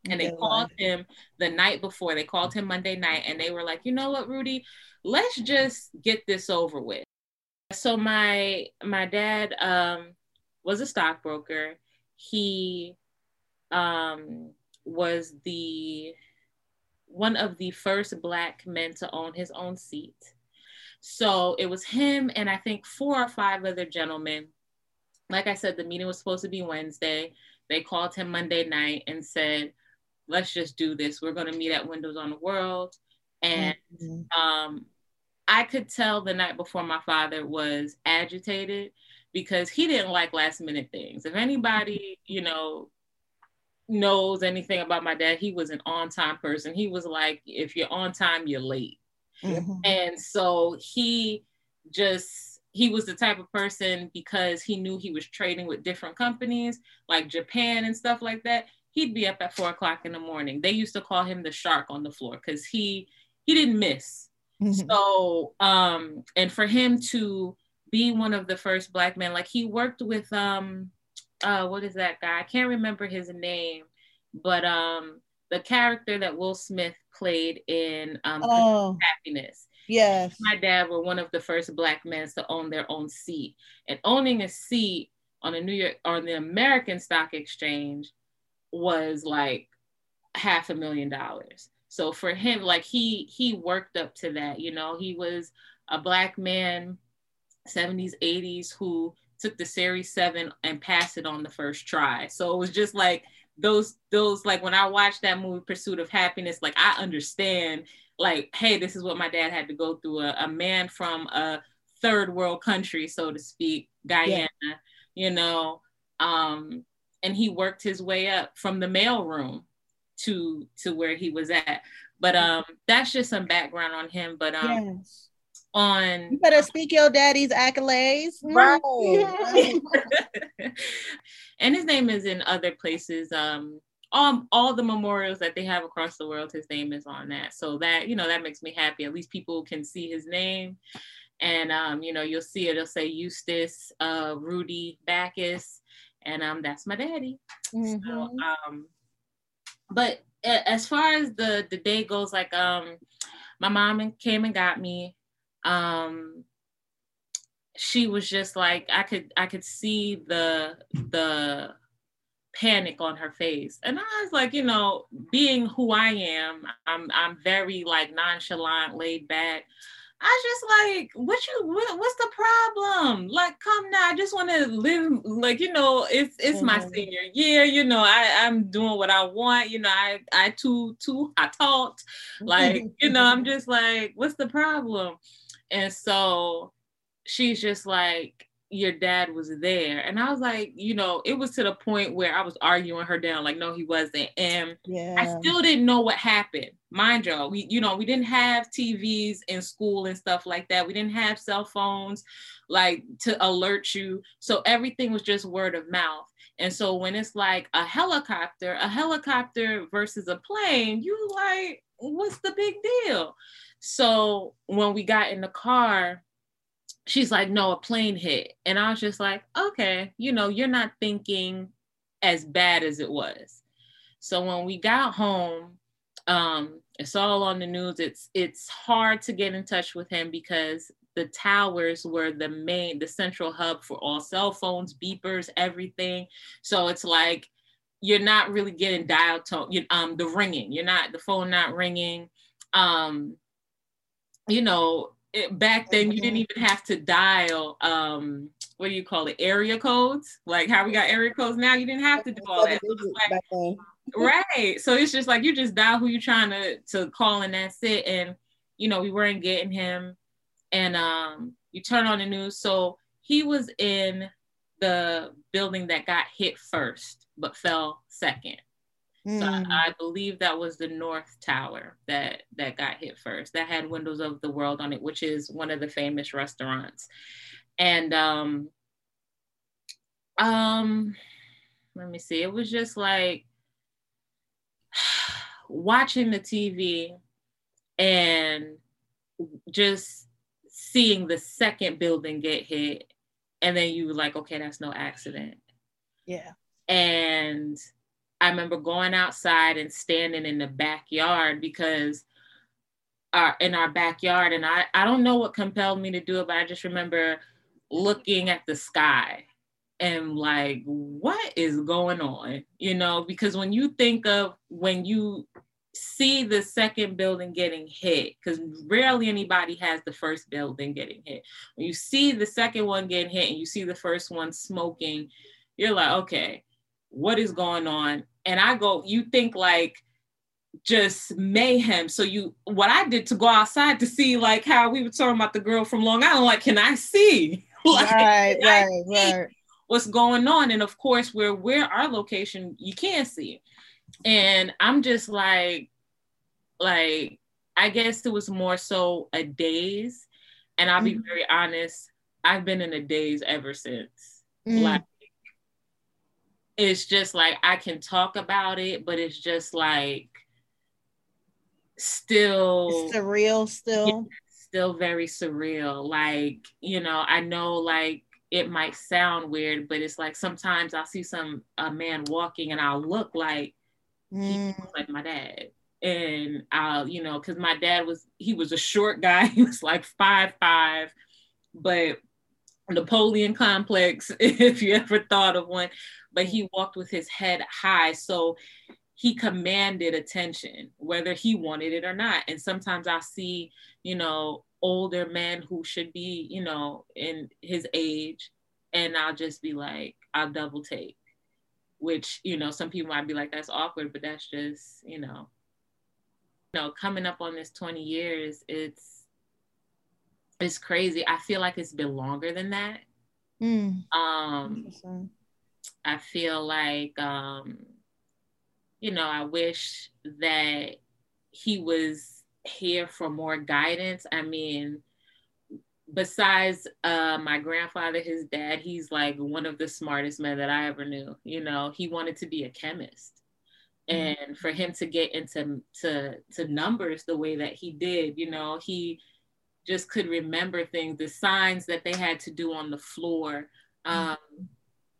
and they called him the night before. They called him monday night and they were like you know what rudy? Let's just get this over with. So my my dad um was a stockbroker. He um was the one of the first black men to own his own seat. So it was him and i think four or five other gentlemen. Like i said the meeting was supposed to be wednesday. They called him monday night and said let's just do this we're going to meet at windows on the world and
Mhm.
um, I could tell the night before my father was agitated because he didn't like last minute things. If anybody, you know, knows anything about my dad, he was an on time person. He was like, if you're on time, you're late.
Mhm.
And so he just, he was the type of person because he knew he was trading with different companies like Japan and stuff like that. He'd be up at four o'clock in the morning. They used to call him the shark on the floor because he he didn't miss.
Mhm.
So, um, and for him to be one of the first black men, like he worked with, um, uh, what is that guy? I can't remember his name, but um, the character that Will Smith played in um,
Oh,
Happiness.
yes.
My dad were one of the first black men to own their own seat, and owning a seat on a New York on the American Stock Exchange was like half a million dollars. So for him, like he he worked up to that. You know, he was a black man, 70s, 80s, who took the Series 7 and passed it on the first try. So it was just like those those like when I watched that movie Pursuit of Happiness, like I understand like, hey, this is what my dad had to go through. A, a man from a third world country, so to speak, Guyana, you know, um, and he worked his way up from the mailroom to to where he was at. But um, that's just some background on him. But um,
yes.
on
You better speak your daddy's accolades. [laughs]
Right. [laughs]
and his name is in other places. Um, all all the memorials that they have across the world, his name is on that. So that you know that makes me happy. At least people can see his name, and um, you know you'll see it. It'll say Eustace uh, Rudy Bacchus, and um, that's my daddy. So,
Mhm.
um, but as far as the the day goes, like um, my mom came and got me. Um, she was just like I could I could see the the panic on her face, and I was like, you know, being who I am, I'm I'm very like nonchalant, laid back. I was just like, what you what, what's the problem? Like, come now. I just want to live like, you know, it's it's my
Mhm.
senior year, you know, I, I'm doing what I want, you know, I I too too [laughs] I talked. Like, you know, I'm just like, what's the problem? And so she's just like, your dad was there. And I was like, you know, it was to the point where I was arguing her down, like, no, he wasn't. And
yeah.
I still didn't know what happened. Mind you, we, you know, we didn't have TVs in school and stuff like that. We didn't have cell phones like to alert you. So everything was just word of mouth. And so when it's like a helicopter, a helicopter versus a plane, you like, what's the big deal? So when we got in the car, she's like, no, a plane hit. And I was just like, okay, you know, you're not thinking as bad as it was. So when we got home, um, it's all on the news. It's it's hard to get in touch with him because the towers were the main, the central hub for all cell phones, beepers, everything. So it's like you're not really getting dial tone, you, um, the ringing. You're not the phone not ringing. Um, you know, it, back then you didn't even have to dial um what do you call it area codes? Like how we got area codes now you didn't have to do all that. so like, right. So it's just like you just dial who you're trying to to call and that's it. And you know we weren't getting him. And um you turn on the news. So he was in the building that got hit first but fell second Mm. So I, hmm. I, believe that was the North Tower that that got hit first. That had Windows of the World on it, which is one of the famous restaurants. And um, um, let me see. It was just like [sighs] watching the TV and just seeing the second building get hit, and then you were like, okay, that's no accident.
Yeah.
And I remember going outside and standing in the backyard because our in our backyard and I, I don't know what compelled me to do it, but I just remember looking at the sky and like what is going on? You know because when you think of when you see the second building getting hit because rarely anybody has the first building getting hit. When you see the second one getting hit and you see the first one smoking you're like okay what is going on and I go, you think like just mayhem. So you what I did to go outside to see like how we were talking about the girl from Long Island, like, can I see? [laughs] like,
right, right, see right.
What's going on? And of course, where where our location, you can't see. And I'm just like, like, I guess it was more so a daze. And I'll be mm-hmm. very honest, I've been in a daze ever since. Mm-hmm. Like it's just like I can talk about it, but it's just like still
it's surreal still. Yeah,
still very surreal. Like, you know, I know like it might sound weird, but it's like sometimes I'll see some a man walking and I'll look like mm. like my dad. And I'll, you know, because my dad was he was a short guy, [laughs] he was like five five, but Napoleon complex, [laughs] if you ever thought of one but he walked with his head high. So he commanded attention, whether he wanted it or not. And sometimes I see, you know, older men who should be, you know, in his age, and I'll just be like, I'll double take, which, you know, some people might be like, that's awkward, but that's just, you know, you know, coming up on this 20 years, it's, it's crazy. I feel like it's been longer than that. Mm. Um, I feel like, um, you know, I wish that he was here for more guidance. I mean, besides uh, my grandfather, his dad, he's like one of the smartest men that I ever knew. You know, he wanted to be a chemist. Mm-hmm. And for him to get into to to numbers the way that he did, you know, he just could remember things, the signs that they had to do on the floor. Mm-hmm. Um,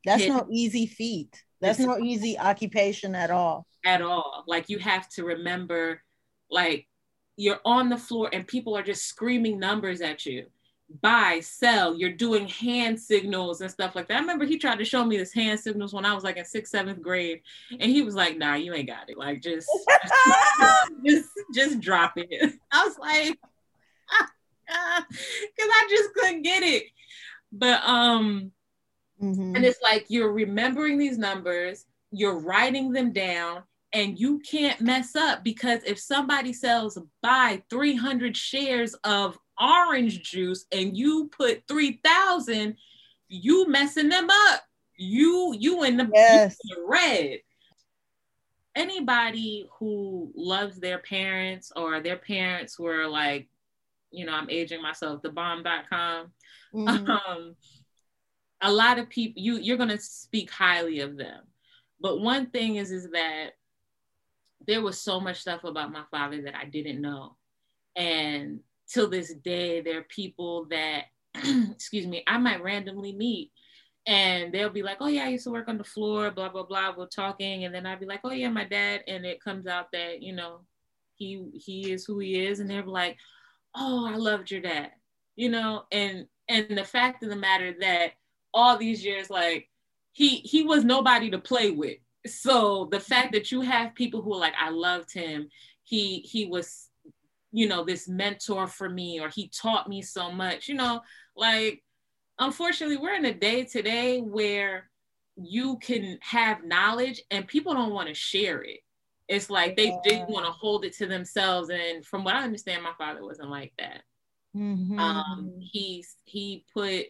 that's no easy feat. That's no easy occupation at all.
At all. Like you have to remember, like you're on the floor and people are just screaming numbers at you. Buy, sell, you're doing hand signals and stuff like that. I remember he tried to show me this hand signals when I was like in sixth, seventh grade. And he was like, nah, you ain't got it. Like just just, [laughs] just, just drop it. [laughs] I was like, [laughs] I just couldn't get it. But um Mm-hmm. And it's like you're remembering these numbers, you're writing them down, and you can't mess up because if somebody sells buy 300 shares of orange juice and you put 3000 you messing them up you you in the, yes. in the red anybody who loves their parents or their parents were like you know i'm aging myself the bomb.com mm-hmm. [laughs] um a lot of people you you're going to speak highly of them. But one thing is is that there was so much stuff about my father that i didn't know. And till this day there are people that [clears throat] excuse me i might randomly meet and they'll be like oh yeah i used to work on the floor blah blah blah we're talking. And then i'd be like oh yeah my dad and it comes out that you know he he is who he is. And they're like oh i loved your dad you know and and the fact of the matter that all these years, like he he was nobody to play with. so the fact that you have people who are like, I loved him, he he was, you know, this mentor for me, or he taught me so much, you know, like unfortunately, we're in a day today where you can have knowledge and people don't want to share it. It's like they, they want to hold it to themselves. And from what I understand, my father wasn't like that.
Mhm.
Um, he's he put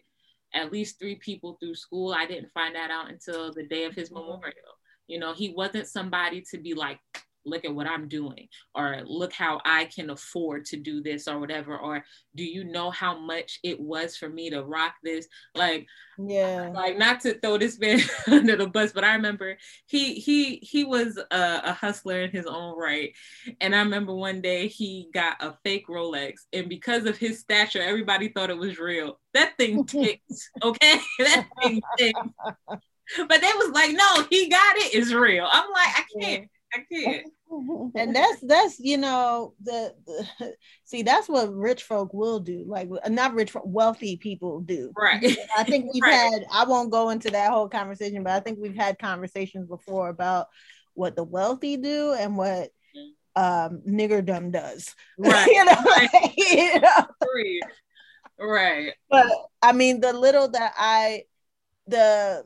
at least three people through school. I didn't find that out until the day of his memorial. You know, he wasn't somebody to be like, look at what I'm doing, or look how I can afford to do this, or whatever. Or do you know how much it was for me to rock this? Like,
yeah.
like not to throw this man [laughs] under the bus, but I remember he he he was a, a hustler in his own right, and I remember one day he got a fake Rolex, and because of his stature, everybody thought it was real. That thing [laughs] ticked, okay, [laughs] that thing ticked. But they was like, no, he got it. It's real. I'm like, I can't, I can't.
and that's that's you know the, the [laughs] see that's what rich folk will do like not rich wealthy people do
Right.
i think [laughs] we've
Right.
had i won't go into that whole conversation but i think we've had conversations before about what the wealthy do and what um niggerdom does [laughs]
Right.
you know,
Right.
you know?
Right. Right.
but I mean, the little that I, the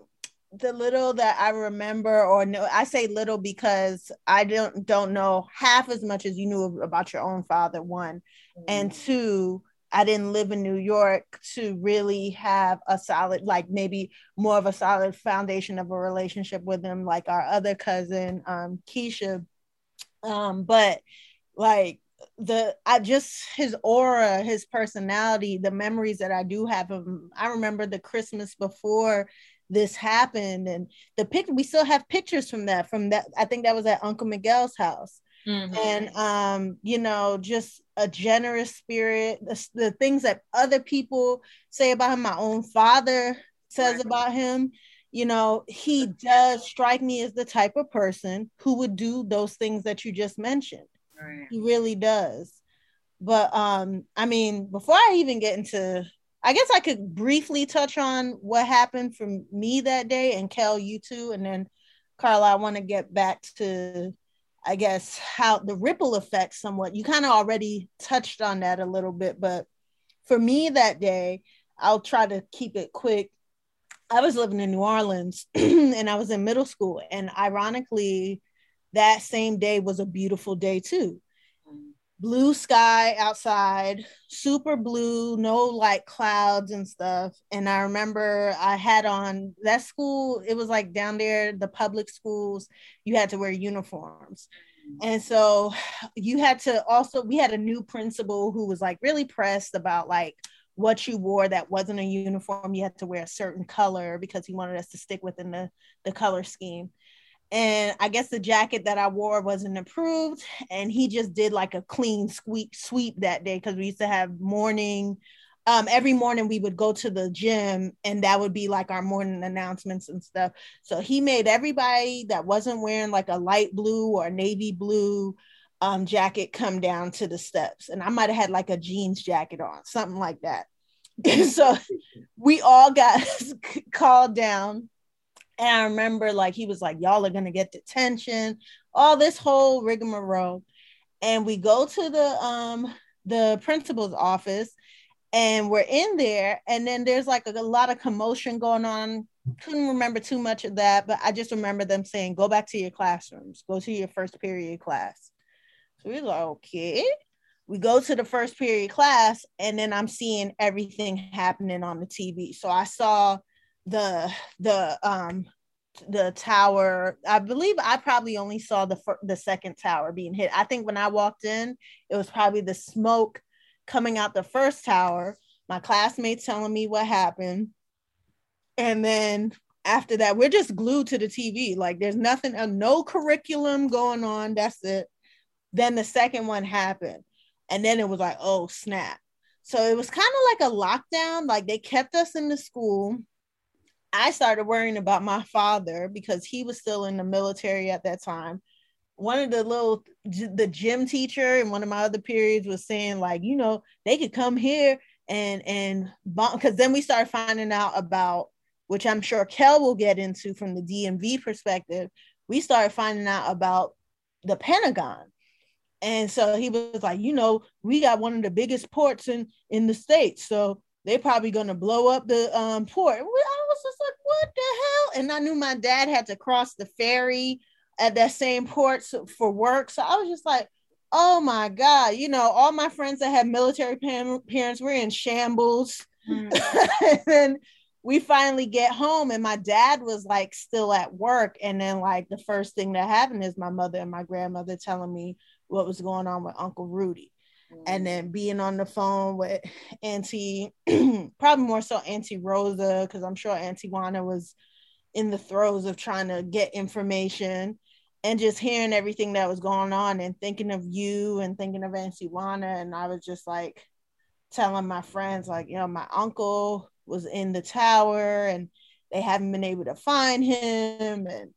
the little that I remember, or no, I say little because I don't don't know half as much as you knew about your own father. One and two. I didn't live in New York to really have a solid, like maybe more of a solid foundation of a relationship with him, like our other cousin, um, Keisha. Um, but like the I just his aura, his personality, the memories that I do have of him. I remember the Christmas before this happened, and the pic we still have pictures from that. From that, I think that was at Uncle Miguel's house,
Mhm.
and um, you know, just a generous spirit. The, the things that other people say about him, my own father says
Right.
about him. You know, he does strike me as the type of person who would do those things that you just mentioned.
Right.
He really does. But um, I mean, before I even get into I guess I could briefly touch on what happened for me that day and Kel, you too. And then Carla, I want to get back to I guess how the ripple effect somewhat. You kind of already touched on that a little bit, but for me that day, I'll try to keep it quick. I was living in New Orleans [clears throat] and I was in middle school. And ironically, that same day was a beautiful day too. Blue sky outside, super blue, no like clouds and stuff. And I remember I had on that school, it was like down there, the public schools, you had to wear uniforms. And so you had to also, we had a new principal who was like really pressed about like what you wore that wasn't a uniform. You had to wear a certain color because he wanted us to stick within the, the color scheme and I guess the jacket that I wore wasn't approved, and he just did like a clean sweep sweep that day because we used to have morning. Um, every morning we would go to the gym, and that would be like our morning announcements and stuff. So he made everybody that wasn't wearing like a light blue or navy blue um, jacket come down to the steps, and I might have had like a jeans jacket on, something like that. [laughs] So we all got [laughs] called down and I remember like he was like, Y'all are gonna get detention, all this whole rigmarole. And we go to the um the principal's office and we're in there, and then there's like a, a lot of commotion going on. Couldn't remember too much of that, but I just remember them saying, Go back to your classrooms, go to your first period class. So we was like, okay. We go to the first period class, and then I'm seeing everything happening on the TV. So I saw the the um the tower. I believe i probably only saw the fir- the second tower being hit. I think when i walked in it was probably the smoke coming out the first tower my classmates telling me what happened. And then after that we're just glued to the tv like there's nothing uh, no curriculum going on. That's it. Then the second one happened. And then it was like oh snap. So it was kind of like a lockdown. Like they kept us in the school I started worrying about my father because he was still in the military at that time. One of the little the gym teacher in one of my other periods was saying like, you know, they could come here and and because then we started finding out about which I'm sure Kel will get into from the DMV perspective, we started finding out about the Pentagon. And so he was like, you know, we got one of the biggest ports in in the states, so they're probably gonna blow up the um, port. I was just what the hell? And I knew my dad had to cross the ferry at that same port for work, so I was just like, oh my god, you know, all my friends that had military parents were in shambles. Mm. and [laughs] then we finally get home and my dad was like still at work and then like the first thing that happened is my mother and my grandmother telling me what was going on with uncle rudy mm-hmm. and then being on the phone with auntie [clears throat] probably more so auntie rosa because i'm sure auntie juana was in the throes of trying to get information and just hearing everything that was going on and thinking of you and thinking of auntie juana and i was just like telling my friends like you know my uncle was in the tower and they haven't been able to find him and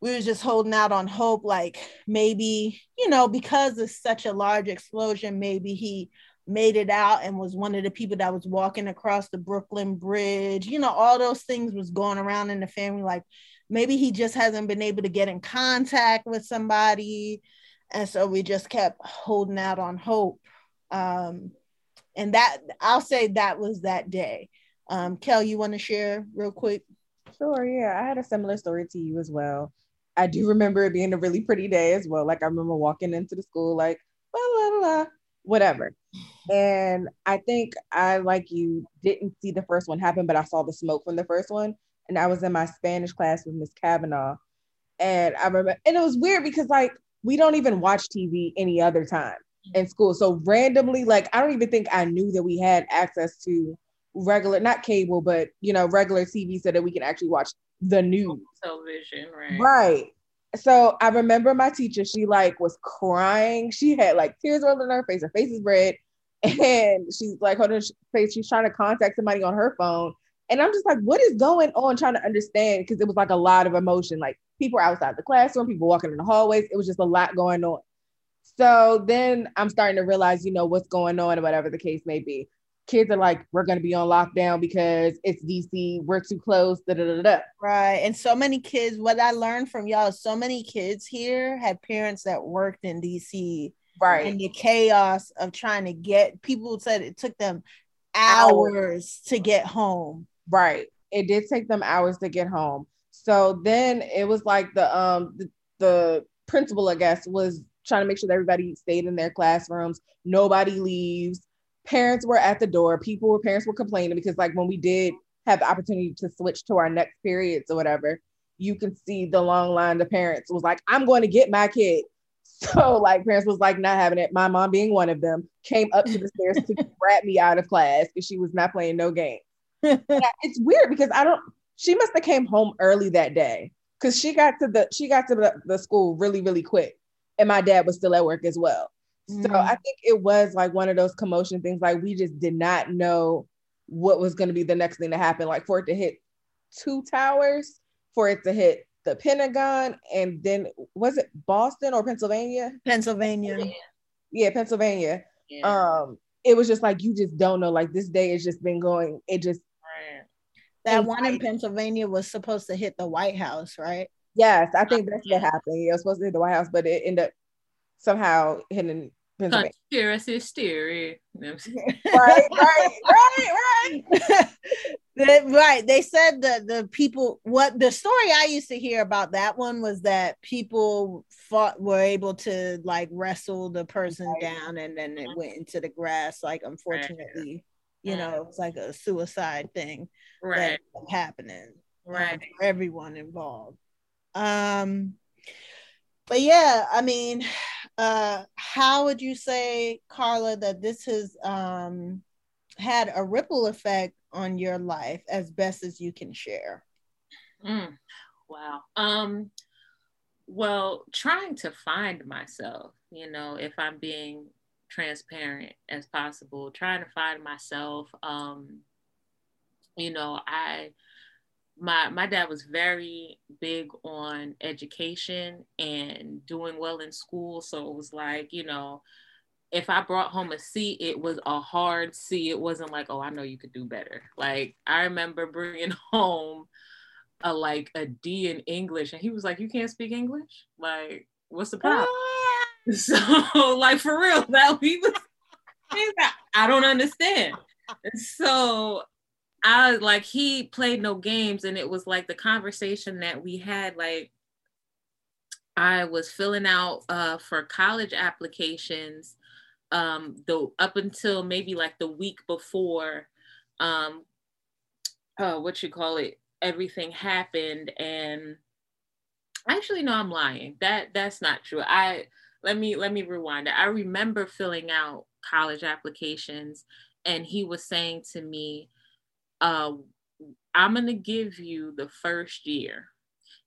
we were just holding out on hope like maybe you know because it's such a large explosion maybe he made it out and was one of the people that was walking across the brooklyn bridge you know all those things was going around in the family like maybe he just hasn't been able to get in contact with somebody and so we just kept holding out on hope um, and that i'll say that was that day um, Kel, you want to share real quick?
Sure, yeah. I had a similar story to you as well. I do remember it being a really pretty day as well. Like I remember walking into the school, like, blah, blah, blah, whatever. And I think I, like you, didn't see the first one happen, but I saw the smoke from the first one. And I was in my Spanish class with Miss Kavanaugh. And I remember, and it was weird because, like, we don't even watch TV any other time in school. So randomly, like, I don't even think I knew that we had access to regular, not cable, but you know, regular TV so that we can actually watch the news.
Television, right?
Right. So I remember my teacher, she like was crying. She had like tears rolling on her face, her face is red. [laughs] And she's like holding her face, she's trying to contact somebody on her phone. And I'm just like, what is going on? Trying to understand because it was like a lot of emotion. Like people outside the classroom, people walking in the hallways. It was just a lot going on. So then I'm starting to realize, you know, what's going on, or whatever the case may be kids are like, we're going to be on lockdown because it's DC, we're too close, da, da, da, da.
Right. And so many kids, what I learned from y'all, so many kids here had parents that worked in DC.
Right.
And the chaos of trying to get people said it took them hours, hours to get home.
Right. It did take them hours to get home. So then it was like the um the, the principal, I guess, was trying to make sure that everybody stayed in their classrooms. Nobody leaves parents were at the door. People were parents were complaining because like when we did have the opportunity to switch to our next periods or whatever, you can see the long line The parents was like, I'm going to get my kid. [laughs] So like parents was like not having it. My mom being one of them came up to the stairs to [laughs] grab me out of class because she was not playing no game. [laughs] it's weird because I don't. She must have came home early that day because she got to the she got to the, the school really really quick, and my dad was still at work as well. Mm-hmm. So I think it was like one of those commotion things. Like we just did not know what was going to be the next thing to happen. Like for it to hit two towers, for it to hit the Pentagon, and then was it Boston or Pennsylvania?
Pennsylvania.
Yeah, Pennsylvania. Yeah. Um, it was just like you just don't know. Like this day has just been going. It just
that one in Pennsylvania was supposed to hit the White House, right?
Yes, I think that's what happened. Yeah, it was supposed to hit the White House, but it ended up somehow hitting
Conspiracy theory. [laughs]
right, right, right,
right. [laughs] right. They said that the people what the story I used to hear about that one was that people fought were able to like wrestle the person right. down and then it went into the grass. Like unfortunately, right. you know, it's like a suicide thing
right
happening.
Um, right.
For everyone involved. Um but yeah, I mean, uh, how would you say, Carla, that this has um, had a ripple effect on your life as best as you can share?
Mm, wow. Um, well, trying to find myself, you know, if I'm being transparent as possible, trying to find myself. Um, you know, I my my dad was very big on education and doing well in school so it was like you know if i brought home a c it was a hard c it wasn't like oh i know you could do better like i remember bringing [laughs] home a like a D in English, and he was like, "You can't speak English? Like, what's the problem?" [laughs] [laughs] so, like for real, that he was. I don't understand. So I like he played no games, and it was like the conversation that we had. Like I was filling out uh, for college applications, um, the up until maybe like the week before, um, uh, what you call it, everything happened, and actually no, I'm lying. That that's not true. I let me let me rewind it. I remember filling out college applications, and he was saying to me uh, I'm gonna give you the first year.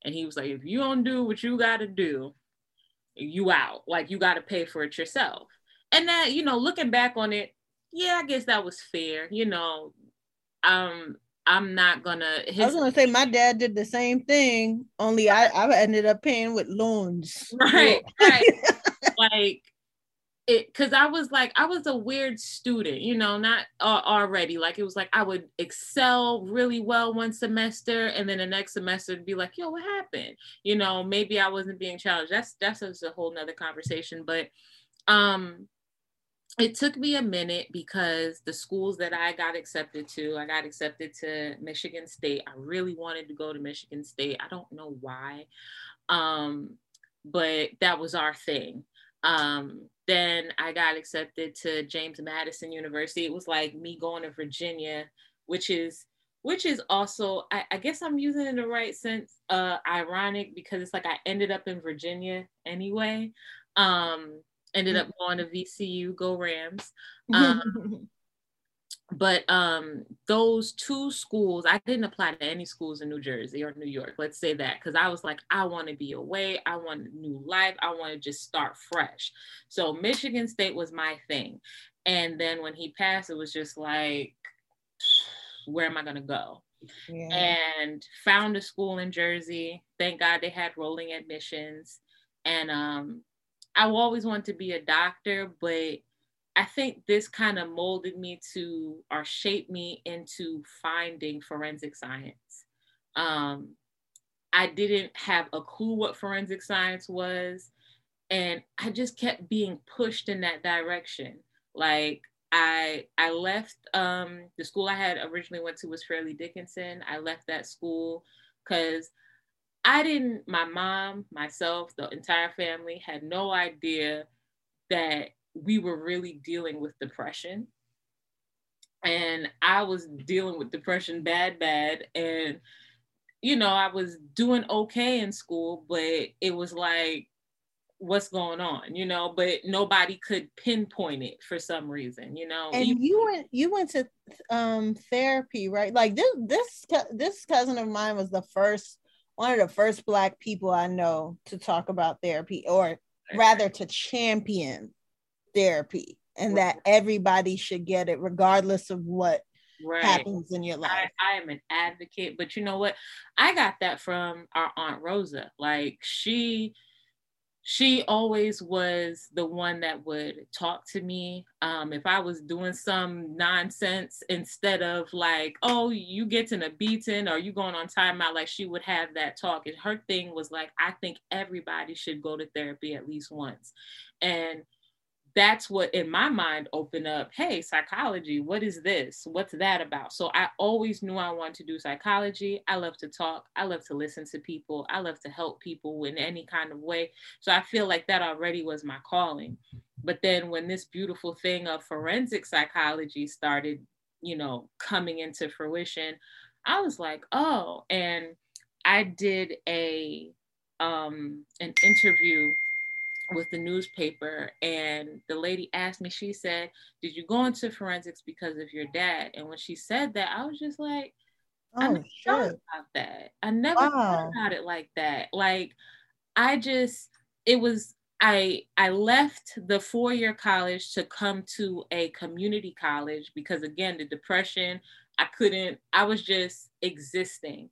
And he was like, if you don't do what you gotta do, you out. Like you gotta pay for it yourself. And that, you know, looking back on it, yeah, I guess that was fair. You know, um, I'm not gonna
his, I was gonna say my dad did the same thing, only I, I ended up paying with loans.
Right, right. [laughs] like it because I was like I was a weird student, you know, not uh, already like it was like I would excel really well one semester and then the next semester be like, yo, what happened? You know, maybe I wasn't being challenged. That's that's a whole nother conversation, but um it took me a minute because the schools that I got accepted to, I got accepted to Michigan State. I really wanted to go to Michigan State. I don't know why. Um, but that was our thing. Um, then I got accepted to James Madison University. It was like me going to Virginia, which is which is also I, I guess I'm using it in the right sense, uh, ironic because it's like I ended up in Virginia anyway. Um, ended up going to VCU, go Rams. [laughs] Um, but um those two schools i didn't apply to any schools in new jersey or new york let's say that because i was like i want to be away i want a new life i want to just start fresh. So michigan state was my thing. And then when he passed it was just like where am i going to go? Yeah. and found a school in jersey. Thank god they had rolling admissions. And um i always wanted to be a doctor but I think this kind of molded me to or shaped me into finding forensic science. Um, I didn't have a clue what forensic science was, and I just kept being pushed in that direction. Like I I left um, the school I had originally went to was Fairleigh Dickinson. I left that school because I didn't. My mom, myself, the entire family had no idea that we were really dealing with depression. And I was dealing with depression bad, bad. And, you know, I was doing okay in school, but it was like, what's going on you know but nobody could pinpoint it for some reason you know
and you, you went you went to um therapy right like this this this cousin of mine was the first one of the first black people i know to talk about therapy or rather to champion therapy and that everybody should get it regardless of what right. happens in your life.
I, I, am an advocate, but you know what? I got that from our aunt Rosa. Like she she always was the one that would talk to me um, if I was doing some nonsense instead of like, oh, you getting a beating or you going on timeout. Like she would have that talk. And her thing was like, I think everybody should go to therapy at least once. And that's what in my mind opened up hey psychology what is this? What's that about? So i always knew i wanted to do psychology. I love to talk. I love to listen to people. I love to help people in any kind of way. So i feel like that already was my calling. But then when this beautiful thing of forensic psychology started you know coming into fruition i was like oh and i did a um an interview with the newspaper and the lady asked me she said did you go into forensics because of your dad? And when she said that i was just like oh, i never thought about that. I never wow. thought about it like that. Like i just it was i i left the four year college to come to a community college because again the depression i couldn't i was just existing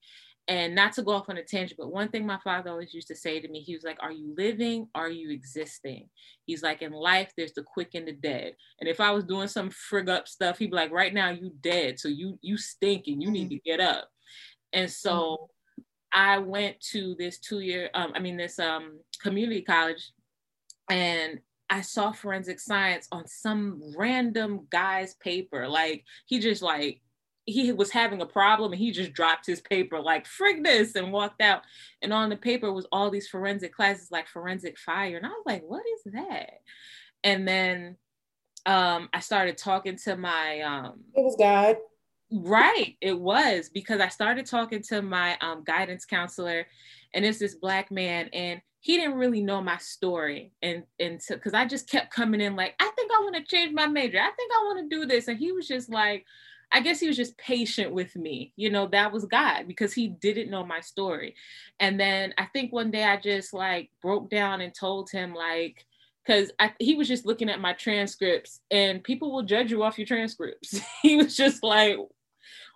and not to go off on a tangent, but one thing my father always used to say to me, he was like, Are you living? Are you existing? He's like, In life, there's the quick and the dead. And if I was doing some frig up stuff, he'd be like, Right now, you dead. So you you stinking. You need to get up. And so I went to this two year, um, I mean, this um, community college, and I saw forensic science on some random guy's paper. Like he just like he was having a problem and he just dropped his paper like frig this and walked out. And on the paper was all these forensic classes like forensic fire. And I was like, what is that? And then um I started talking to my um
It was God.
Right, it was because I started talking to my um, guidance counselor, and it's this black man, and he didn't really know my story, and and because I just kept coming in like, I think I want to change my major, I think I want to do this, and he was just like, I guess he was just patient with me, you know, that was God because he didn't know my story, and then I think one day I just like broke down and told him like, because he was just looking at my transcripts and people will judge you off your transcripts. [laughs] he was just like,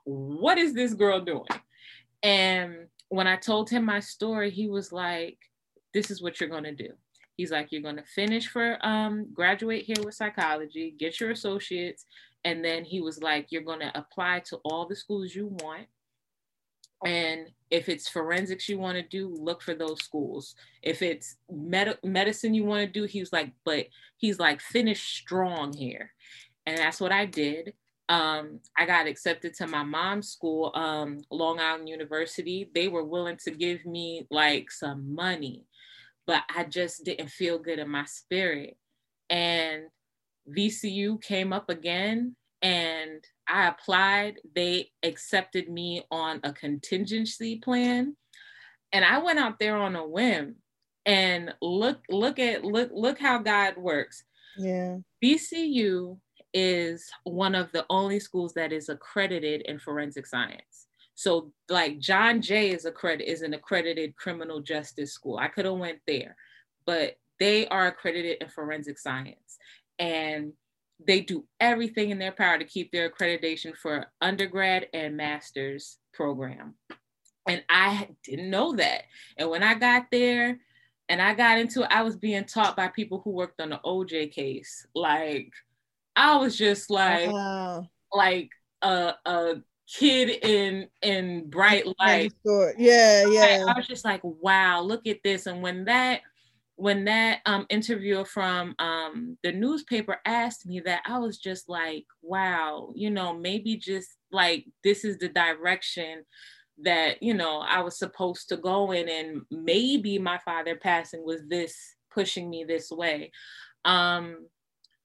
what is this girl doing? And when I told him my story, he was like, this is what you're going to do. He's like, you're going to finish for um, graduate here with psychology, get your associates. And then he was like, you're going to apply to all the schools you want. And if it's forensics you want to do, look for those schools. If it's med- medicine you want to do, he's like, but he's like, finish strong here. And that's what I did um, I got accepted to my mom's school, um, Long Island University. They were willing to give me like some money, but I just didn't feel good in my spirit. And VCU came up again and I applied. They accepted me on a contingency plan. And I went out there on a whim and look, look at look, look how God works.
Yeah.
VCU is one of the only schools that is accredited in forensic science. So like John Jay is accredited is an accredited criminal justice school. I could have went there, but they are accredited in forensic science and they do everything in their power to keep their accreditation for undergrad and master's program. And I didn't know that. And when I got there and I got into it, I was being taught by people who worked on the OJ case. Like I was just like, oh, wow. like a, a kid in in bright light.
Yeah, yeah.
I, I was just like, wow, look at this. And when that when that um, interviewer from um, the newspaper asked me that, I was just like, wow, you know, maybe just like this is the direction that, you know, I was supposed to go in. And maybe my father passing was this pushing me this way. Um,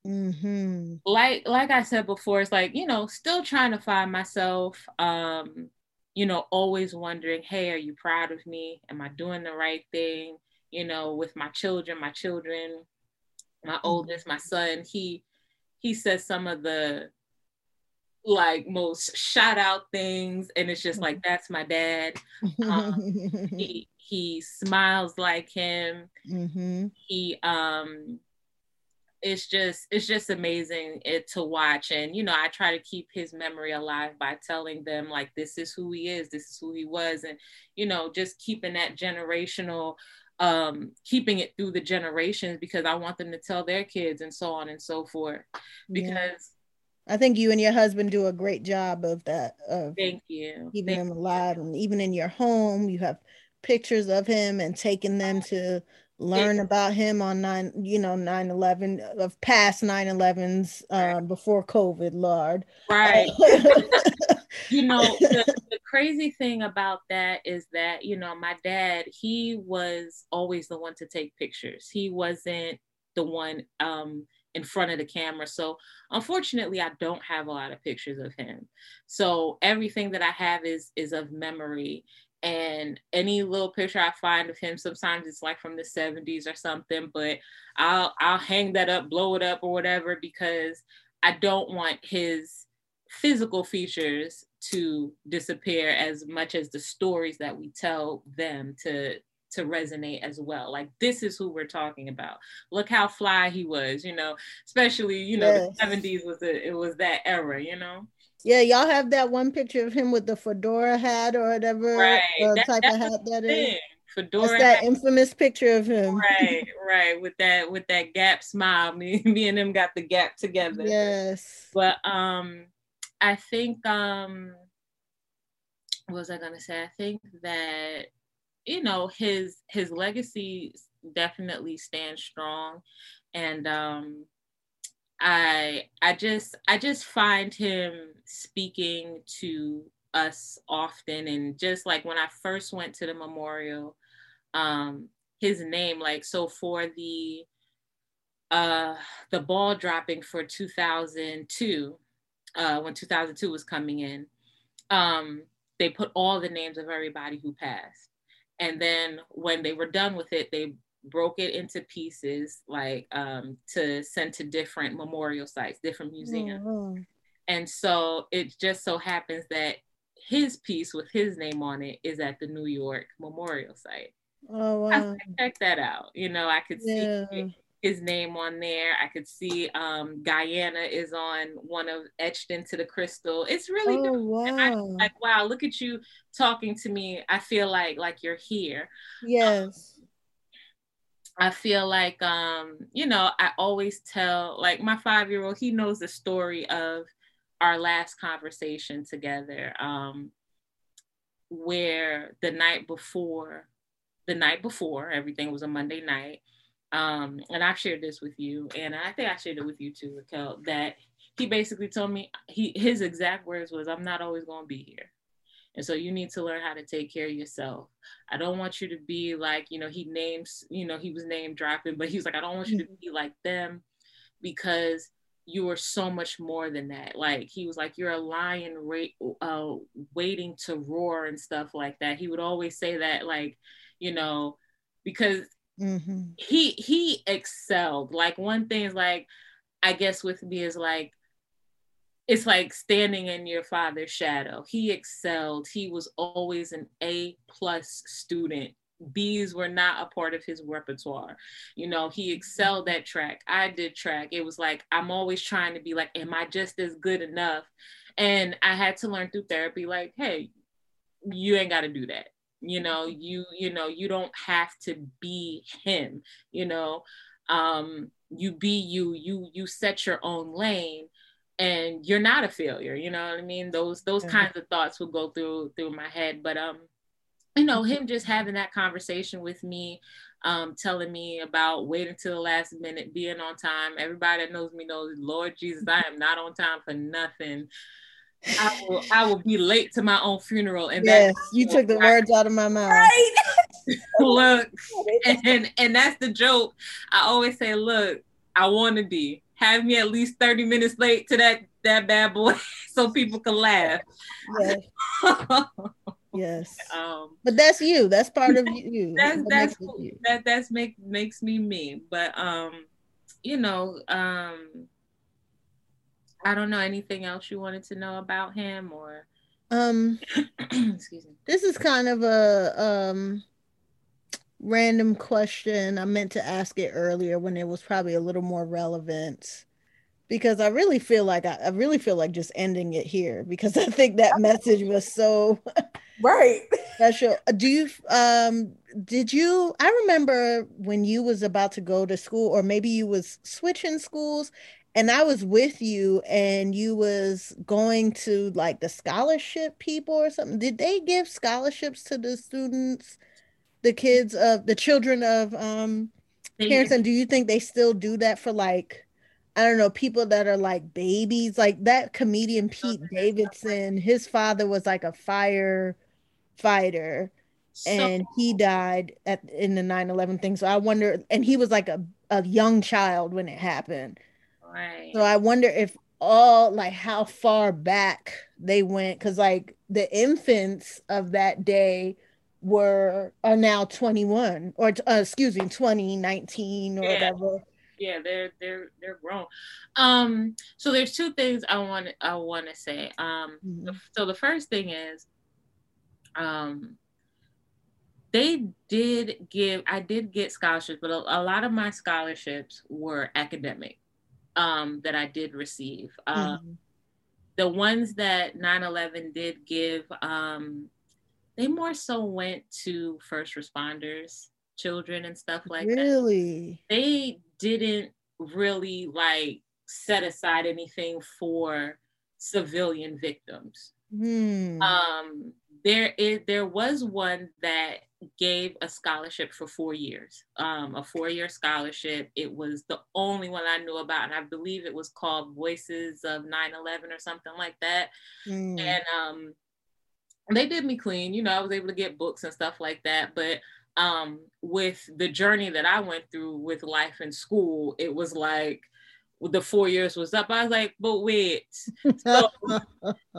Mm-hmm.
Like like I said before, it's like you know, still trying to find myself. Um, you know, always wondering, hey, are you proud of me? Am I doing the right thing? You know, with my children, my children, my mm-hmm. oldest, my son, he he says some of the like most shout out things and it's just like mm-hmm. that's my dad um, he he smiles like him
mm-hmm.
he um it's just it's just amazing it to watch and you know i try to keep his memory alive by telling them like this is who he is this is who he was and you know just keeping that generational um keeping it through the generations because i want them to tell their kids and so on and so forth because
yeah. i think you and your husband do a great job of that of
thank you
keeping
thank
him alive you. and even in your home you have pictures of him and taking them to learn about him on nine you know 9-11 of past 9-11s uh, before covid lord.
Right. Uh, [laughs] you know the, the, crazy thing about that is that you know my dad he was always the one to take pictures. He wasn't the one um in front of the camera. So unfortunately i don't have a lot of pictures of him. So everything that i have is is of memory and any little picture I find of him, sometimes it's like from the 70s or something, but I'll I'll hang that up, blow it up or whatever because I don't want his physical features to disappear as much as the stories that we tell them to to resonate as well. Like this is who we're talking about. Look how fly he was, you know, especially, you know, yes. the 70s was a, it was that era, you know.
Yeah, y'all have that one picture of him with the fedora hat or whatever
right.
uh,
that,
type of hat that is.
Fedora
that's that hat. infamous picture of him.
Right, right. With that with that gap smile. [laughs] Me, me and him got the gap together.
Yes.
But um I think um what was I gonna say? I think that you know his his legacy definitely stands strong and um i i just i just find him speaking to us often and just like when i first went to the memorial um his name like so for the uh the ball dropping for 2002 uh when 2002 was coming in um they put all the names of everybody who passed. And then when they were done with it they broke it into pieces like um to send to different memorial sites different museums
Mhm.
and so it just so happens that his piece with his name on it is at the New York Memorial Site.
Oh
I
wow.
check that out. You know, I could see
Yeah.
his name on there. I could see um, Guyana is on one of etched into the crystal. It's really
Oh
dope. And I,
wow.
like wow, look at you talking to me. I feel like like you're here.
Yes.
I feel like um, you know, I always tell like my five year old, he knows the story of our last conversation together, um, where the night before, the night before, everything was a Monday night. Um, and I've shared this with you, and I think I shared it with you too, Raquel, that he basically told me he his exact words was, I'm not always gonna be here. And so you need to learn how to take care of yourself. I don't want you to be like, you know, he names, you know, he was name dropping, but he was like, I don't want you to be like them because you are so much more than that. Like he was like, you're a lion ra- uh, waiting to roar and stuff like that. He would always say that, like, you know, because
hmm
he he excelled. Like one thing is like, I guess with me is like, it's like standing in your father's shadow. He excelled. He was always an A plus student. B's were not a part of his repertoire. You know, he excelled at track. I did track. It was like I'm always trying to be like, am I just as good enough? And I had to learn through therapy, like, hey, you ain't got to do that. You know, you you know, you don't have to be him. You know, um, you be you. You you set your own lane and you're not a failure you know what i mean those those
Yeah.
kinds of thoughts would go through through my head but um you know him just having that conversation with me um telling me about waiting till the last minute being on time everybody that knows me knows lord jesus i am not on time for nothing i will i will be late to my own funeral and
Yes. You took the words out of my mouth.
Right. [laughs]
look and and that's the joke i always say look i want to be have me at least 30 minutes late to that that bad boy [laughs] so people can laugh
Yes. [laughs] Yes.
um
But that's you. That's part of you. [laughs]
that's that's
you.
that that's make makes me me but um you know um i don't know anything else you wanted to know about him or
Um, [clears throat]
excuse me
this is kind of a um random question. I meant to ask it earlier when it was probably a little more relevant. Because I really feel like I, I really feel like just ending it here because [laughs] I think that message was so
Right. [laughs]
special. Do you um did you I remember when you was about to go to school or maybe you was switching schools and I was with you and you was going to like the scholarship people or something. Did they give scholarships to the students, the kids of the children of um parents and do you think they still do that for like I don't know, people that are like babies, like that comedian Pete Davidson, his father was like a firefighter
so-
and he died at in the 9-11 thing. So I wonder and he was like a, a young child when it happened.
right
So I wonder if all like how far back they went because like the infants of that day were are now 21 or uh, excuse me 2019 or
Yeah.
whatever.
yeah they're they're they're grown um so there's two things i want i want to say um the- so the first thing is um they did give i did get scholarships but a, a lot of my scholarships were academic um that i did receive uh,
Mhm.
the ones that 9-11 did give um they more so went to first responders children and stuff like that
really?
they didn't really like set aside anything for civilian victims.
Hmm.
Um, there is there was one that gave a scholarship for four years, um, a four year scholarship. It was the only one I knew about, and I believe it was called Voices of 9 11 or something like that.
Mm.
And um, they did me clean. You know, I was able to get books and stuff like that. But um, with the journey that I went through with life in school, it was like, the four years was up. I was like, but wait, so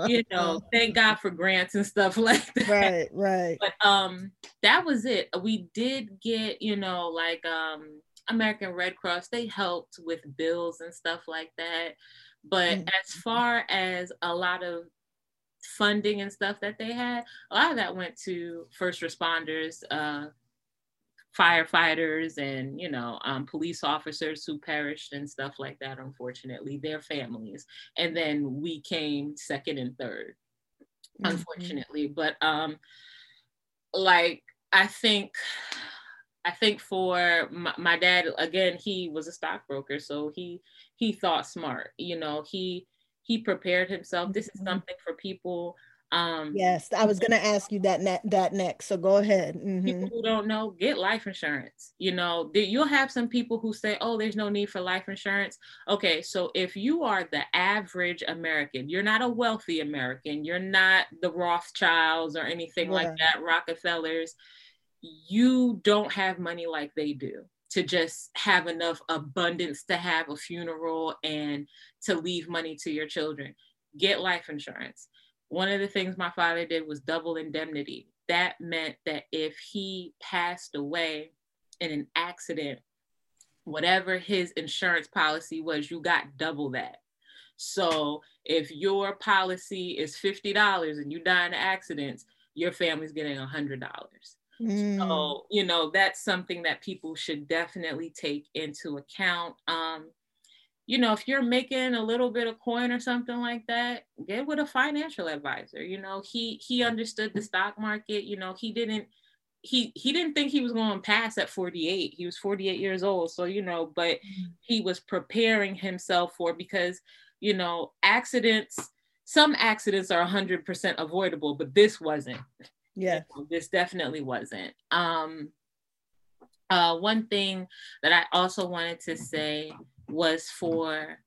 you know, thank God for grants and stuff [laughs] like that.
right, right.
But um, that was it. We did get, you know, like um, American Red Cross. They helped with bills and stuff like that. But
Mhm.
as far as a lot of funding and stuff that they had, a lot of that went to first responders, uh, firefighters and you know um, police officers who perished and stuff like that unfortunately their families and then we came second and third
Mhm.
unfortunately but um like i think i think for my, my dad again he was a stockbroker so he he thought smart you know he he prepared himself this is
Mhm.
something for people um
Yes, I was gonna ask you that ne- that next. So go ahead. Mhm.
people who don't know get life insurance you know you'll have some people who say oh there's no need for life insurance okay so if you are the average american you're not a wealthy american you're not the rothschilds or anything like that rockefellers you don't have money like they do to just have enough abundance to have a funeral and to leave money to your children get life insurance one of the things my father did was double indemnity. That meant that if he passed away in an accident, whatever his insurance policy was, you got double that. So if your policy is $50 and you die in an accident, your family's getting $100.
Mm.
So, you know, that's something that people should definitely take into account. Um, you know, if you're making a little bit of coin or something like that, get with a financial advisor. You know, he he understood the stock market. You know, he didn't he he didn't think he was going to pass at 48. He was 48 years old. So, you know, but he was preparing himself for because, you know, accidents some accidents are 100% avoidable, but this wasn't
Yeah.
this definitely wasn't um uh one thing that i also wanted to say was for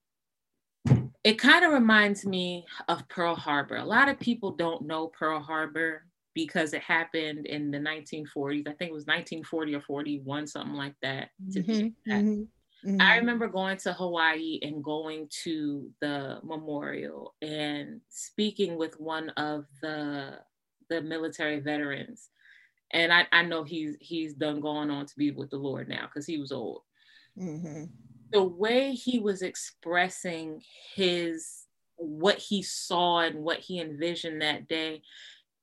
it kind of reminds me of pearl harbor a lot of people don't know pearl harbor because it happened in the 1940s i think it was 1940 or 41 something like that
Mhm,
exact.
mhm, mhm.
I remember going to Hawaii and going to the memorial and speaking with one of the the military veterans. And I, I know he's he's done going on to be with the Lord now because he was old.
Mhm.
The way he was expressing his what he saw and what he envisioned that day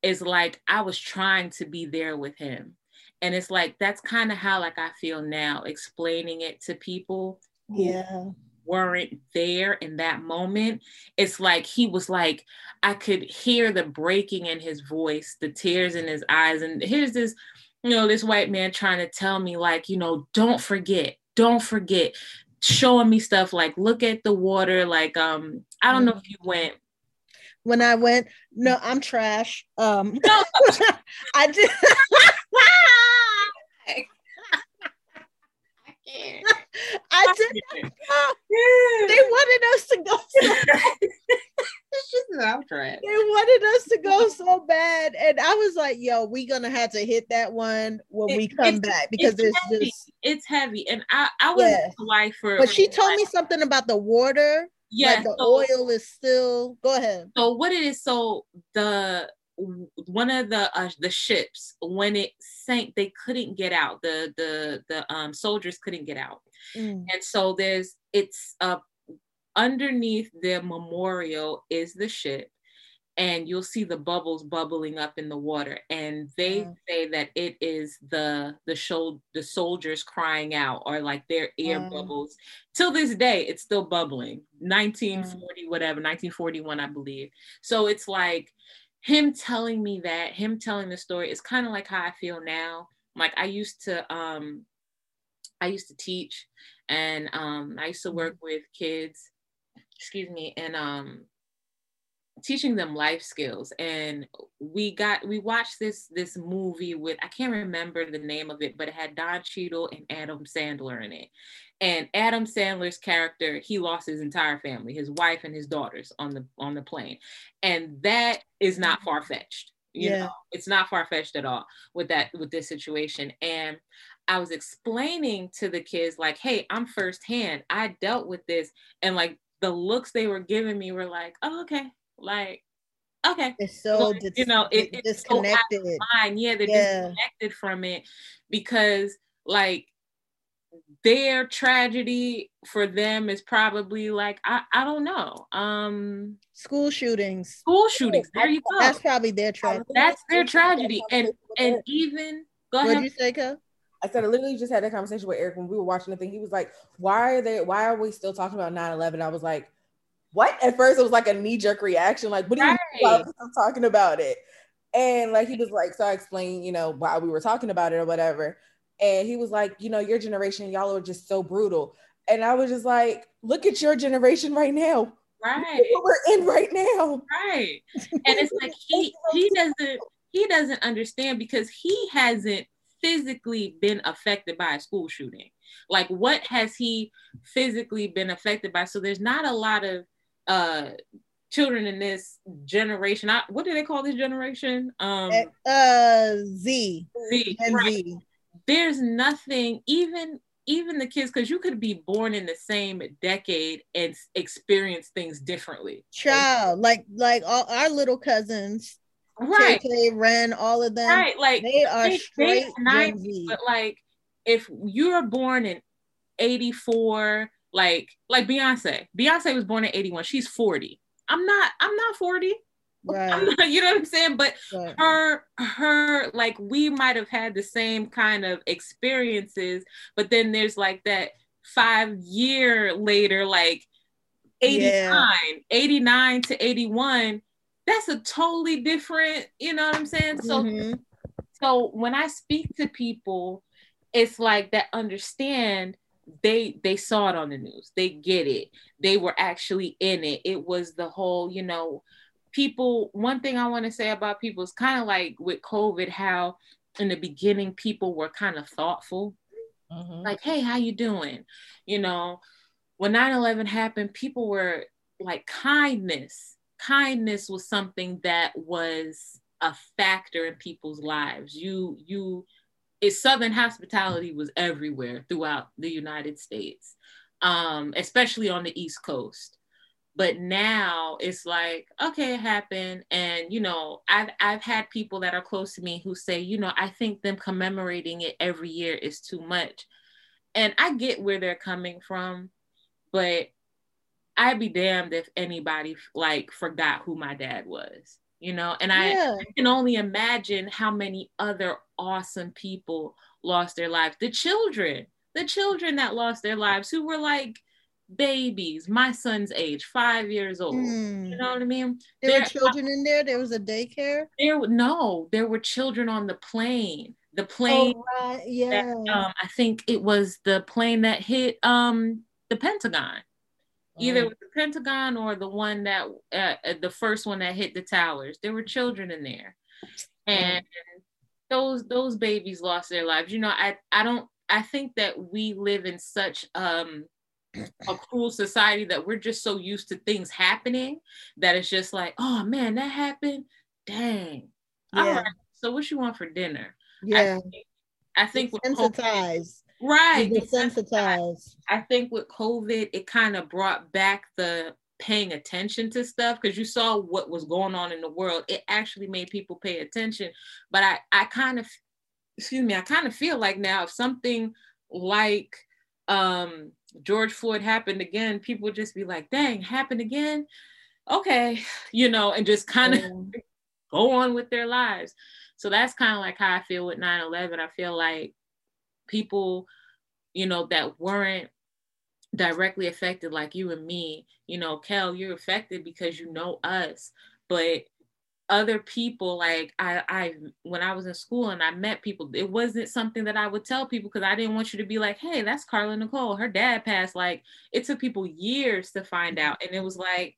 is like I was trying to be there with him. And it's like that's kind of how like I feel now explaining it to people
Yeah.
Weren't there in that moment. It's like he was like, I could hear the breaking in his voice, the tears in his eyes. And here's this, you know, this white man trying to tell me, like, you know, don't forget, don't forget, showing me stuff like, look at the water. Like, um, I don't know if you went.
When I went, no, I'm trash. Um, [laughs]
No.
I did. [laughs] [laughs] I did. They wanted us to go. So, [laughs]
I'm trying.
they wanted us to go so bad, and I was like, "Yo, we gonna have to hit that one when
It-
we come
it's-
back because
it's
it's
heavy.
just."
It's heavy. And I, I was in Hawaii for
But she told me something about the water.
yeah,
like the
so-
oil is still. Go ahead.
So what it is, so the one of the uh, the ships when it sank, they couldn't get out. The the the um, soldiers couldn't get out,
Mm.
and so there's it's uh underneath the memorial is the ship, and you'll see the bubbles bubbling up in the water, and they
Wow.
say that it is the the show the soldiers crying out or like their air
Wow.
bubbles. Till this day, it's still bubbling. 1940 whatever, 1941, I believe. So it's like him telling me that, him telling the story is kind of like how I feel now. Like I used to um I used to teach and um I used to work with kids, excuse me, and um teaching them life skills. And we got we watched this this movie with i can't remember the name of it but it had don Cheadle and adam sandler in it and adam sandler's character he lost his entire family his wife and his daughters on the on the plane and that is not mm-hmm. far-fetched you
Yeah.
know it's not far-fetched at all with that with this situation and i was explaining to the kids like hey i'm firsthand i dealt with this and like the looks they were giving me were like oh okay like okay
It's so
Like,
dis-
you know, it-
di-
it's so out of
disconnected.
fine yeah they're
Yeah.
disconnected from it because like their tragedy for them is probably like I, I don't know um
School shootings.
school shootings there you go
That's probably their tragedy.
that's their tragedy and and even go
What'd
ahead
you say, Kel?
I said I literally just had that conversation with Eric when we were watching the thing. He was like, "Why are they? Why are we still talking about 9/11?" I was like, "What?" At first, it was like a knee jerk reaction. Like, what do you mean why
Right.
are talking about it? And like he was like, so I explained, you know, why we were talking about it or whatever. And he was like, you know, your generation, y'all are just so brutal. And I was just like, look at your generation right now.
Right
at we're in right now.
right and it's like he he doesn't he doesn't understand because he hasn't physically been affected by a school shooting like what has he physically been affected by so there's not a lot of uh children in this generation I, what do they call this generation um
Uh, Z.
Z,
Gen
right.
Z.
there's nothing even even the kids because you could be born in the same decade and experience things differently.
Child, like like all our little cousins,
right.
KK, Ren, all of them.
right like
They are
they- they
straight
90s, but like if you were born in 84 like like beyonce beyonce was born in 81 she's 40 i'm not i'm not 40 I'm
Right,
not, [laughs] you know what i'm saying but
right.
her her like we might have had the same kind of experiences but then there's like that five year later like 89
Yeah.
89 to 81 that's a totally different you know what i'm saying so
Mhm.
so when i speak to people it's like that understand they they saw it on the news they get it they were actually in it it was the whole you know people one thing i want to say about people is kind of like with covid how in the beginning people were kind of thoughtful like hey how you doing? You know when 9-11 happened people were like kindness kindness was something that was a factor in people's lives. You you it, southern hospitality was everywhere throughout the united states um, especially on the east coast but now it's like okay it happened. And you know i've i've had people that are close to me who say you know i think them commemorating it every year is too much. And i get where they're coming from but i'd be damned if anybody like forgot who my dad was you know? And i I can only imagine how many other awesome people lost their lives. The children the children that lost their lives who were like babies my son's age five years old
Mm.
you know what i mean
There were
There-
children in there. There was a daycare.
there no there were children on the plane the plane
Oh, right.
that,
Yeah.
um, i think it was the plane that hit um the pentagon either with the Pentagon or the one that uh, uh, the first one that hit the towers. There were children in there, and those those babies lost their lives. You know, I I don't I think that we live in such um a cruel society that we're just so used to things happening that it's just like, oh man, that happened. Dang. All
Yeah.
right. So what you want for dinner?
yeah.
I think with COVID,
Desensitized.
right.
Desensitized.
I think with COVID, it kind of brought back the paying attention to stuff because you saw what was going on in the world. It actually made people pay attention. But I, I kind of, excuse me, I kind of feel like now if something like um, George Floyd happened again, people would just be like, dang, happened again? Okay, [sighs] you know, and just kind of
Um,
go on with their lives. So that's kind of like how I feel with 9 11. I feel like people, you know, that weren't directly affected, like you and me, you know, Kel, you're affected because you know us. But other people, like I, I, when I was in school and I met people, it wasn't something that I would tell people because I didn't want you to be like, hey, that's Carla Nicole. Her dad passed. Like it took people years to find out. And it was like,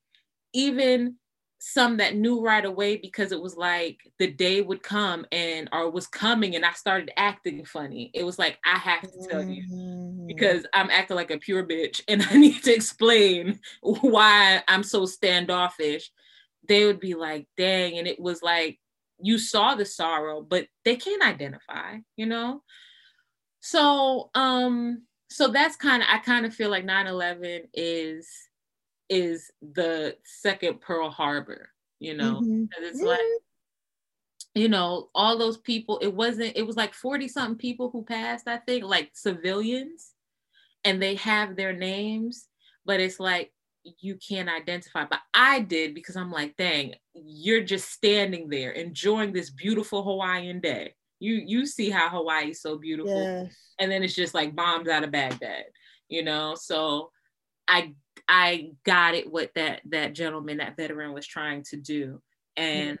even some that knew right away because it was like the day would come and or was coming and I started acting funny. It was like I have to tell you
Mhm.
because I'm acting like a pure bitch and [laughs] I need to explain why I'm so standoffish. They would be like, dang, and it was like you saw the sorrow, but they can't identify, you know? So um so that's kind of I kind of feel like 9-11 is is the second Pearl Harbor, you know.
Mhm.
'Cause It's like, you know, all those people, it wasn't, it was like 40 something people who passed, I think, like civilians, and they have their names, but it's like you can't identify. But I did because I'm like, dang, you're just standing there enjoying this beautiful Hawaiian day. You you see how Hawaii's so beautiful
Yes.
and then it's just like bombs out of Baghdad, you know. So I I got it what that that gentleman, that veteran was trying to do. And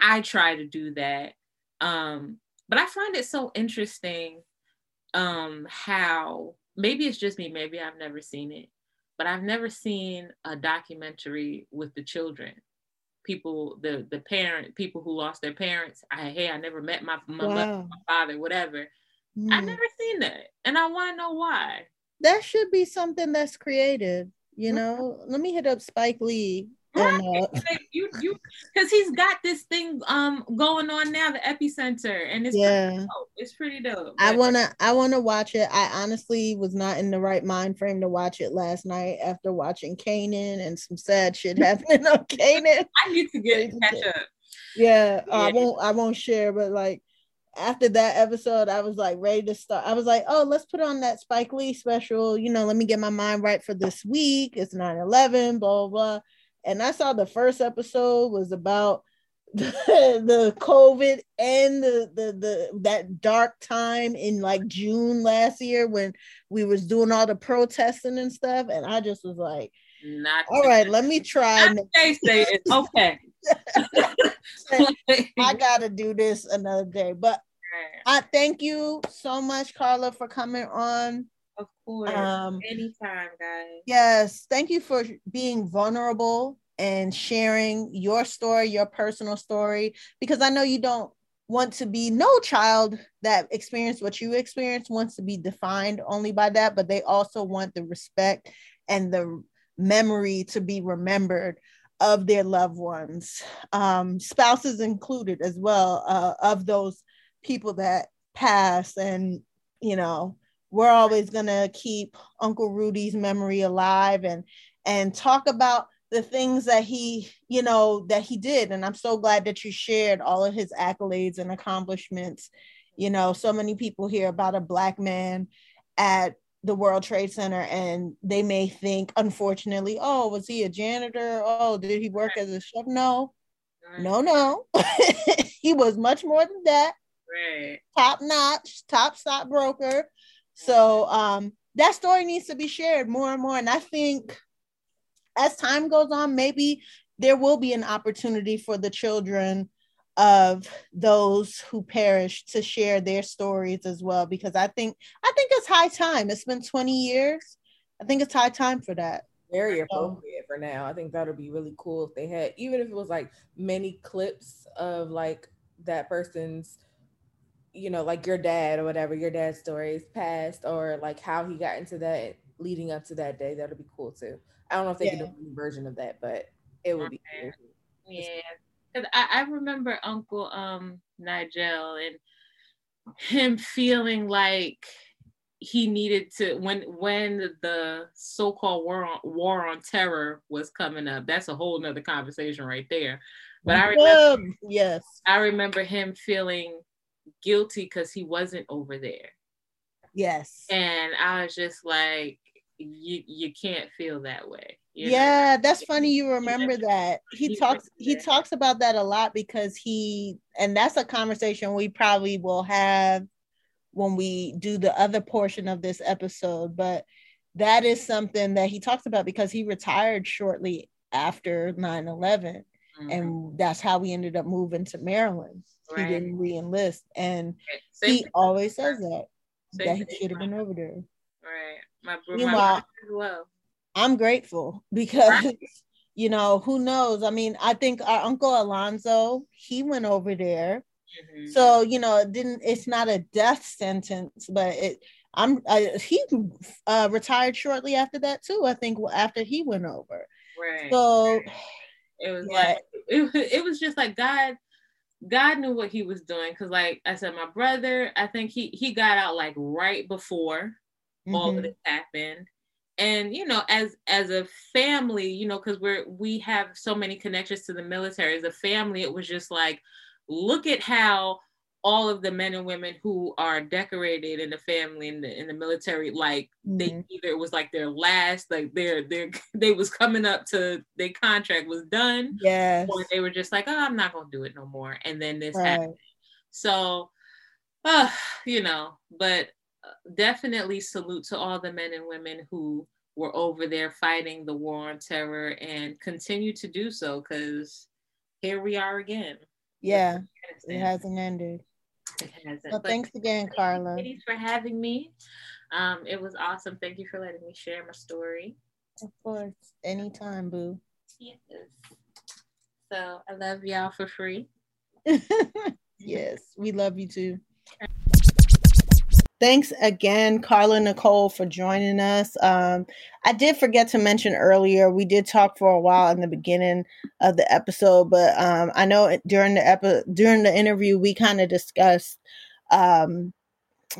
I try to do that. Um, but I find it so interesting um how maybe it's just me, maybe I've never seen it, but I've never seen a documentary with the children. People, the the parent, people who lost their parents. I hey, I never met my my, mother, my father, whatever.
Mm.
I've never seen that, and I want to know why.
that should be something that's creative. You
Mhm.
know, let me hit up Spike Lee.
Right.
And, uh,
Like, you you because he's got this thing um going on now, the epicenter, and it's
yeah,
pretty dope. It's pretty dope.
I wanna, I wanna watch it. I honestly was not in the right mind frame to watch it last night after watching Canaan and some sad shit [laughs] happening on Canaan. [laughs]
I need to get catch up.
Yeah, I won't, I won't share, but like after that episode, I was like ready to start. I was like, oh, let's put on that Spike Lee special. You know, let me get my mind right for this week. It's 9 11, blah, blah, blah. And I saw the first episode was about [laughs] the, the COVID and the, the the that dark time in like June last year when we was doing all the protesting and stuff. And I just was like,
Not
all right, let me try.
Say it. Okay. [laughs]
I gotta do this another day. But [laughs] I thank you so much, Carla, for coming on.
Of course.
Um,
Anytime, guys.
yes, thank you for being vulnerable and sharing your story, your personal story, because I know you don't want to be no child that experienced what you experienced wants to be defined only by that, but they also want the respect and the memory to be remembered of their loved ones, um, spouses included as well, uh, of those people that pass. And, you know, we're always going to keep Uncle Rudy's memory alive and and talk about the things that he, you know, that he did. And I'm so glad that you shared all of his accolades and accomplishments. You know, so many people hear about a black man at the World Trade Center and they may think, unfortunately, oh, was he a janitor? Oh, did he work as a chef? No, no, no. [laughs] he was much more than that.
Right.
Top notch, top stockbroker. So um that story needs to be shared more and more. And I think as time goes on, maybe there will be an opportunity for the children of those who perished to share their stories as well because i think i think it's high time it's been 20 years i think it's high time for that
very appropriate for now. I think that would be really cool if they had, even if it was like many clips of like that person's, you know, like your dad or whatever, your dad's stories past, or like how he got into that leading up to that day. That would be cool too. I don't know if they can do a version of that, but it would be cool.
Yeah. 'Cause I, I remember Uncle um Nigel and him feeling like he needed to when when the so-called war on war on terror was coming up. That's a whole nother conversation right there. But I remember
Um, yes
I remember him feeling guilty because he wasn't over there.
yes
And I was just like, you you can't feel that way. you know?
yeah that's funny you remember that he
He
talks he
remembered.
talks about that a lot because he and that's a conversation we probably will have when we do the other portion of this episode but that is something that he talks about because he retired shortly after 9-11
Mhm.
and that's how we ended up moving to maryland
Right.
he didn't re-enlist and
Same
he always says that
Same
that he should have been over there
Right. My my
Meanwhile-
well.
i'm grateful because [laughs] you know, who knows? I mean, I think our uncle Alonzo, he went over there.
Mhm.
So, you know, it didn't it's not a death sentence, but it I'm uh, he uh, retired shortly after that too. I think after he went over.
right.
So,
it was
yeah.
like it, it was just like God God knew what he was doing because like I said my brother I think he he got out like right before all
mhm.
of this happened and you know as as a family you know because we're we have so many connections to the military as a family it was just like look at how all of the men and women who are decorated in the family in the in the military like they
Mhm.
either it was like their last like their their [laughs] they was coming up to their contract was done
yeah
or they were just like oh i'm not gonna do it no more and then this happened so, uh, you know, but uh, definitely salute to all the men and women who were over there fighting the war on terror and continue to do so because here we are again.
Yeah, it hasn't ended.
It hasn't. But
thanks again, Carla.
Thanks for having me. Um, it was awesome. Thank you for letting me share my story.
Of course, anytime, boo.
Yes. So I love y'all for free. [laughs]
yes, we love you too. Thanks again, Carla Nicole, for joining us. Um, I did forget to mention earlier, we did talk for a while in the beginning of the episode, but um, I know during the epi- during the interview we kind of discussed um,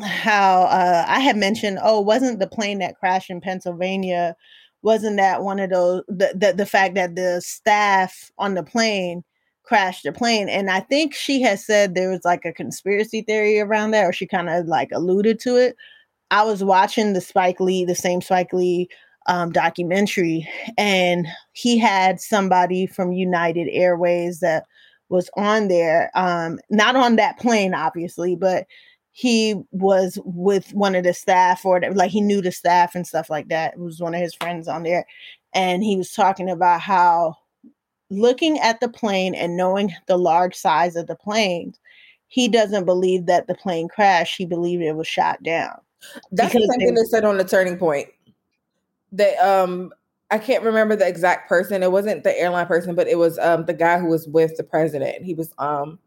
how uh, I had mentioned, oh, wasn't the plane that crashed in Pennsylvania? Wasn't that one of those the the, the fact that the staff on the plane crashed the plane? And I think she has said there was like a conspiracy theory around that, or she kind of like alluded to it. I was watching the Spike Lee, the same Spike Lee um, documentary, and he had somebody from United Airways that was on there, um, not on that plane, obviously, but he was with one of the staff or like he knew the staff and stuff like that. It was one of his friends on there. And he was talking about how looking at the plane and knowing the large size of the plane, he doesn't believe that the plane crashed. He believed it was shot down.
That's the same
they-
thing they said on the turning point. They um I can't remember the exact person. It wasn't the airline person, but it was um the guy who was with the president. He was um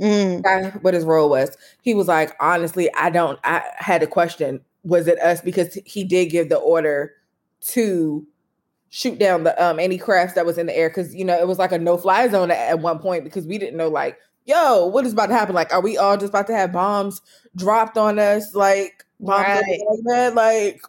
Mm,
guy what his role was. He was like, honestly, I don't I had a question. Was it us? Because he did give the order to shoot down the um any crafts that was in the air because you know it was like a no-fly zone at, at one point because we didn't know like yo what is about to happen like are we all just about to have bombs dropped on us like bombs
Right.
Like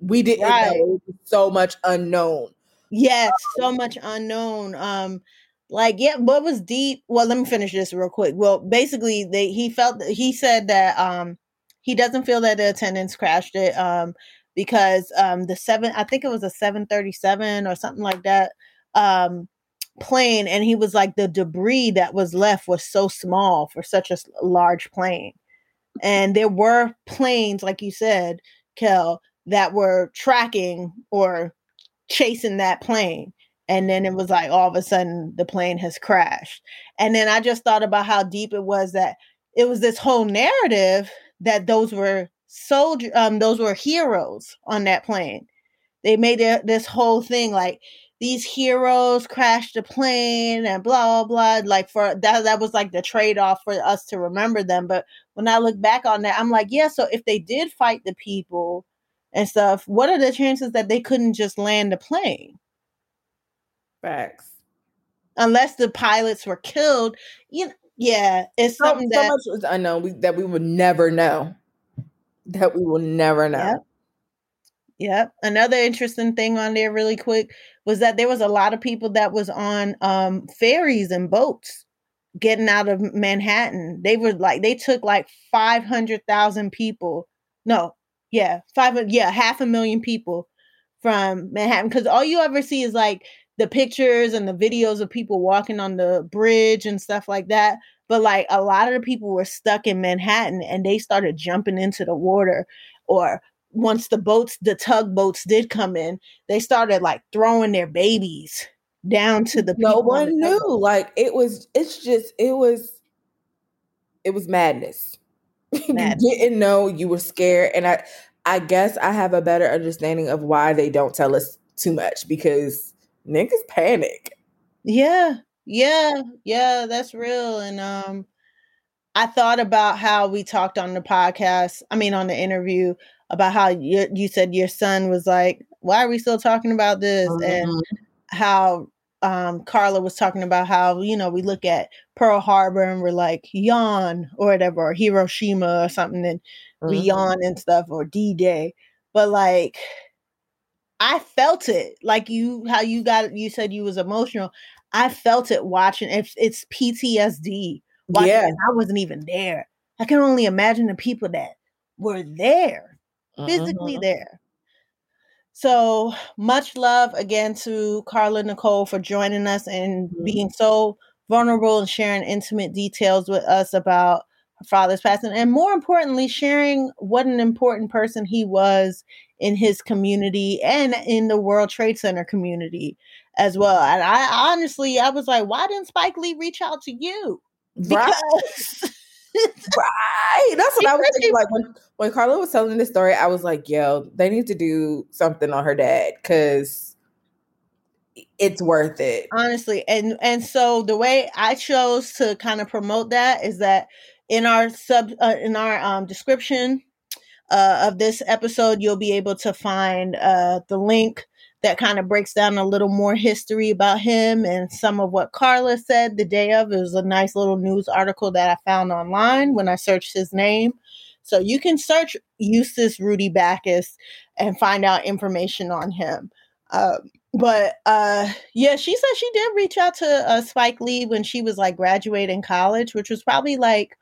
we didn't
Right.
know so much unknown
yes, so much unknown. Um, like yeah, what was deep? Well, let me finish this real quick. Well, basically, they he felt he said that um he doesn't feel that the attendants crashed it um because um the seven I think it was a seven thirty seven or something like that um plane and he was like the debris that was left was so small for such a large plane. And there were planes like you said kel that were tracking or chasing that plane and then it was like all of a sudden the plane has crashed. And then i just thought about how deep it was that it was this whole narrative that those were soldier um those were heroes on that plane. They made it this whole thing like these heroes crashed the plane and blah blah blah like for that that was like the trade-off for us to remember them. But when i look back on that i'm like yeah so if they did fight the people and stuff what are the chances that they couldn't just land the plane?
Facts.
Unless the pilots were killed you know, yeah it's
so,
something
so
that
much was unknown we, that we would never know that we will never know
Yep. Yep. Another interesting thing on there really quick was that there was a lot of people that was on um ferries and boats getting out of Manhattan. They were like they took like 500,000 people. No. Yeah, 5 yeah, half a million people from Manhattan cuz all you ever see is like the pictures and the videos of people walking on the bridge and stuff like that. But like a lot of the people were stuck in Manhattan and they started jumping into the water or once the boats, the tugboats did come in, they started like throwing their babies down to the
no
on
one
the
knew
tugboat.
like it was it's just it was it was madness [laughs]
Madness.
you didn't know you were scared and i i guess i have a better understanding of why they don't tell us too much because niggas panic.
Yeah, yeah, yeah, that's real. And um, I thought about how we talked on the podcast. I mean, on the interview about how you you said your son was like, "Why are we still talking about this?"
Mhm.
And how um, Carla was talking about how you know we look at Pearl Harbor and we're like yawn or whatever, or Hiroshima or something, and we
Mhm.
yawn and stuff, or D Day. But like, I felt it. Like you, how you got you said you was emotional. I felt it watching. It's, it's PTSD. Watching
Yeah.
it. I wasn't even there. I can only imagine the people that were there physically
Mhm.
there. So much love again to Carla Nicole for joining us and
Mhm.
being so vulnerable and sharing intimate details with us about her father's passing, and more importantly, sharing what an important person he was in his community and in the World Trade Center community as well. And I honestly, I was like, why didn't Spike Lee reach out to you?
Right.
Because [laughs]
Right. That's what I was thinking. Like when when Carla was telling this story, I was like, "Yo, they need to do something on her dad because it's worth it."
honestly and and so the way i chose to kind of promote that is that in our sub uh, in our um description uh of this episode you'll be able to find uh the link that kind of breaks down a little more history about him and some of what carla said the day of. It was a nice little news article that i found online when i searched his name. So you can search eustace rudy bacchus and find out information on him. Um, but uh yeah she said she did reach out to uh, spike lee when she was like graduating college which was probably like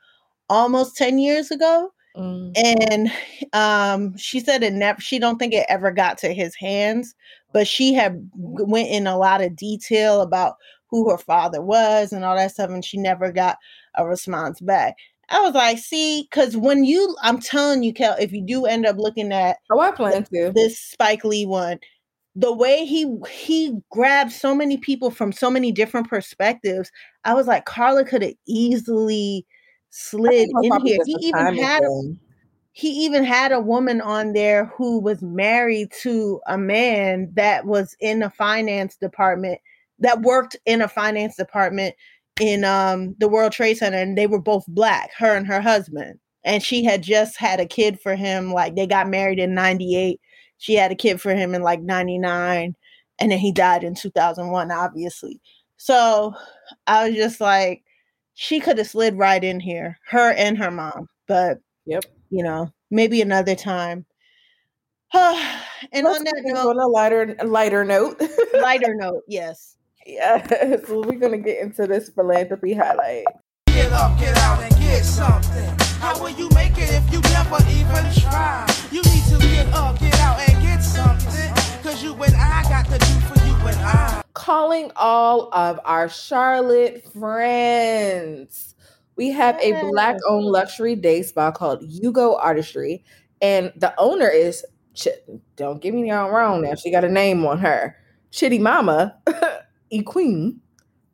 almost 10 years ago
Mm.
and um she said it never she don't think it ever got to his hands but she had went in a lot of detail about who her father was and all that stuff and she never got a response back i was like see because when you i'm telling you kel if you do end up looking at
Oh, I plan to.
this Spike Lee one, the way he he grabbed so many people from so many different perspectives, I was like, Carla could have easily slid in here. He even had a, he even had a woman on there who was married to a man that was in the finance department that worked in a finance department in um the World Trade Center and they were both black, her and her husband. And she had just had a kid for him like they got married in 98. She had a kid for him in like 99 and then he died in 2001 obviously. So I was just like she could have slid right in here, her and her mom. But
Yep.
you know, maybe another time. [sighs] and
Let's
on that note,
on a lighter lighter note.
lighter [laughs] note, yes.
yeah, so we're gonna get into this philanthropy highlight.
Get up, get out, and get something. How will you make it if you never even try? You need to get up, get out, and get something. Cause you and I got to do for you and I.
Calling all of our Charlotte friends. We have a black owned luxury day spa called Ugo Artistry, and the owner is, Ch- don't get me wrong now, she got a name on her, Chitty Mama, [laughs] E Queen.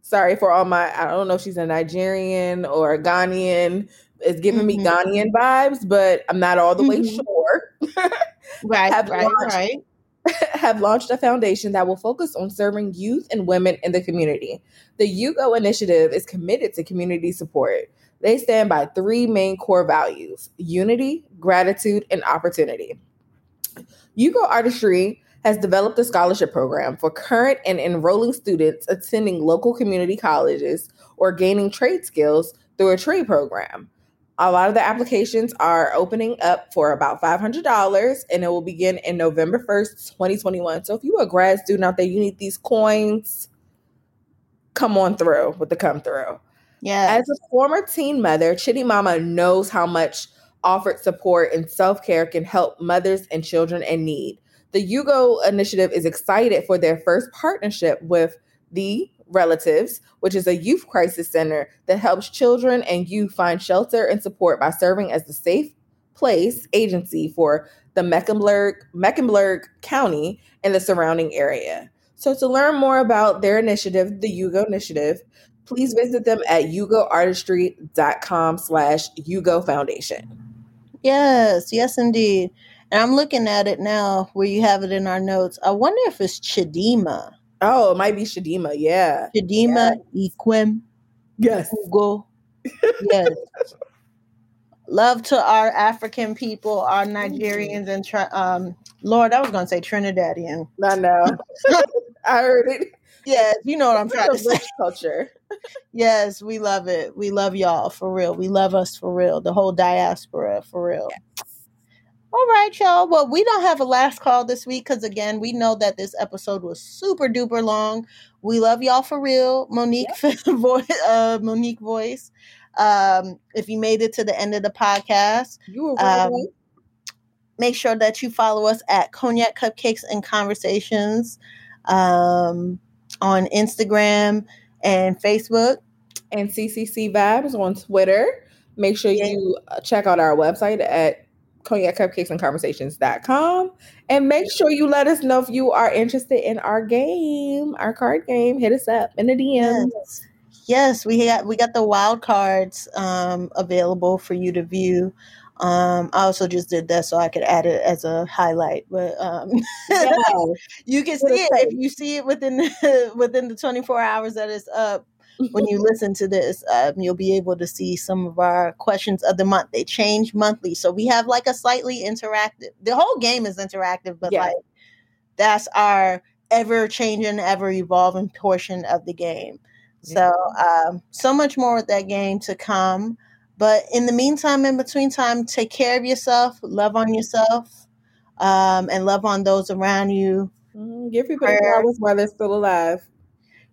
Sorry for all my, I don't know if she's a Nigerian or a Ghanaian. It's giving me
Mhm.
Ghanaian vibes, but I'm not all the way
Mhm.
sure. [laughs]
Right,
Have
right,
launched-
right. [laughs]
have launched a foundation that will focus on serving youth and women in the community. The Ugo initiative is committed to community support. They stand by three main core values unity, gratitude, and opportunity. Ugo Artistry has developed a scholarship program for current and enrolling students attending local community colleges or gaining trade skills through a trade program. A lot of the applications are opening up for about $500 and it will begin in November 1st, 2021. So if you're a grad student out there, you need these coins, come on through with the come through.
Yeah.
As a former teen mother, Chitty Mama knows how much offered support and self care can help mothers and children in need. The Ugo initiative is excited for their first partnership with the Relatives, which is a youth crisis center that helps children and youth find shelter and support by serving as the safe place agency for the Mecklenburg, Mecklenburg County and the surrounding area. So, to learn more about their initiative, the Ugo Initiative, please visit them at ugoartistry.com slash ugo foundation
Yes, yes, indeed. And I'm looking at it now where you have it in our notes. I wonder if it's Chidima.
Oh, it might be Shadima. Yeah.
Shadima Iquem
Yes.
Ugo. Yes. Love to our African people, our Nigerians, and tri- um, Lord, I was going to say Trinidadian.
I know. [laughs] I heard it.
Yes, you know what I'm trying to say.
culture.
Yes, we love it. We love y'all for real. We love us for real. The whole diaspora for real. All right, y'all. Well, we don't have a last call this week because again, we know that this episode was super duper long. We love y'all for real, Monique [laughs] voice. Uh, Monique voice. Um, if you made it to the end of the podcast,
You were right.
um, make sure that you follow us at Cognac Cupcakes and Conversations um, on Instagram and Facebook.
and CCC Vibes on Twitter. Make sure you uh, check out our website at cognac cupcakes and conversations.com and make sure you let us know if you are interested in our game, our card game. Hit us up in the DM.
Yes. Yes, we got we got the wild cards um, available for you to view. Um, I also just did that so I could add it as a highlight, but um, [laughs] you can see it if you see it within the, [laughs] within the 24 hours that it's up. When you [laughs] listen to this, um, you'll be able to see some of our questions of the month. They change monthly, so we have like a slightly interactive. The whole game is interactive, but
Yeah.
like that's our ever changing, ever evolving portion of the game. So, um, so much more with that game to come. But in the meantime, in between time, take care of yourself, love on yourself, um, and love on those around you.
Mhm. Give people flowers while they're still alive.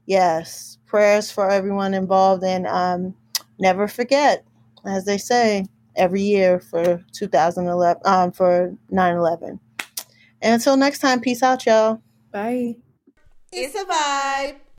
Yes, prayers for everyone involved, and um, never forget, as they say, every year for 2011, um, for 9/11. And until next time, peace out, y'all.
Bye.
It's a vibe.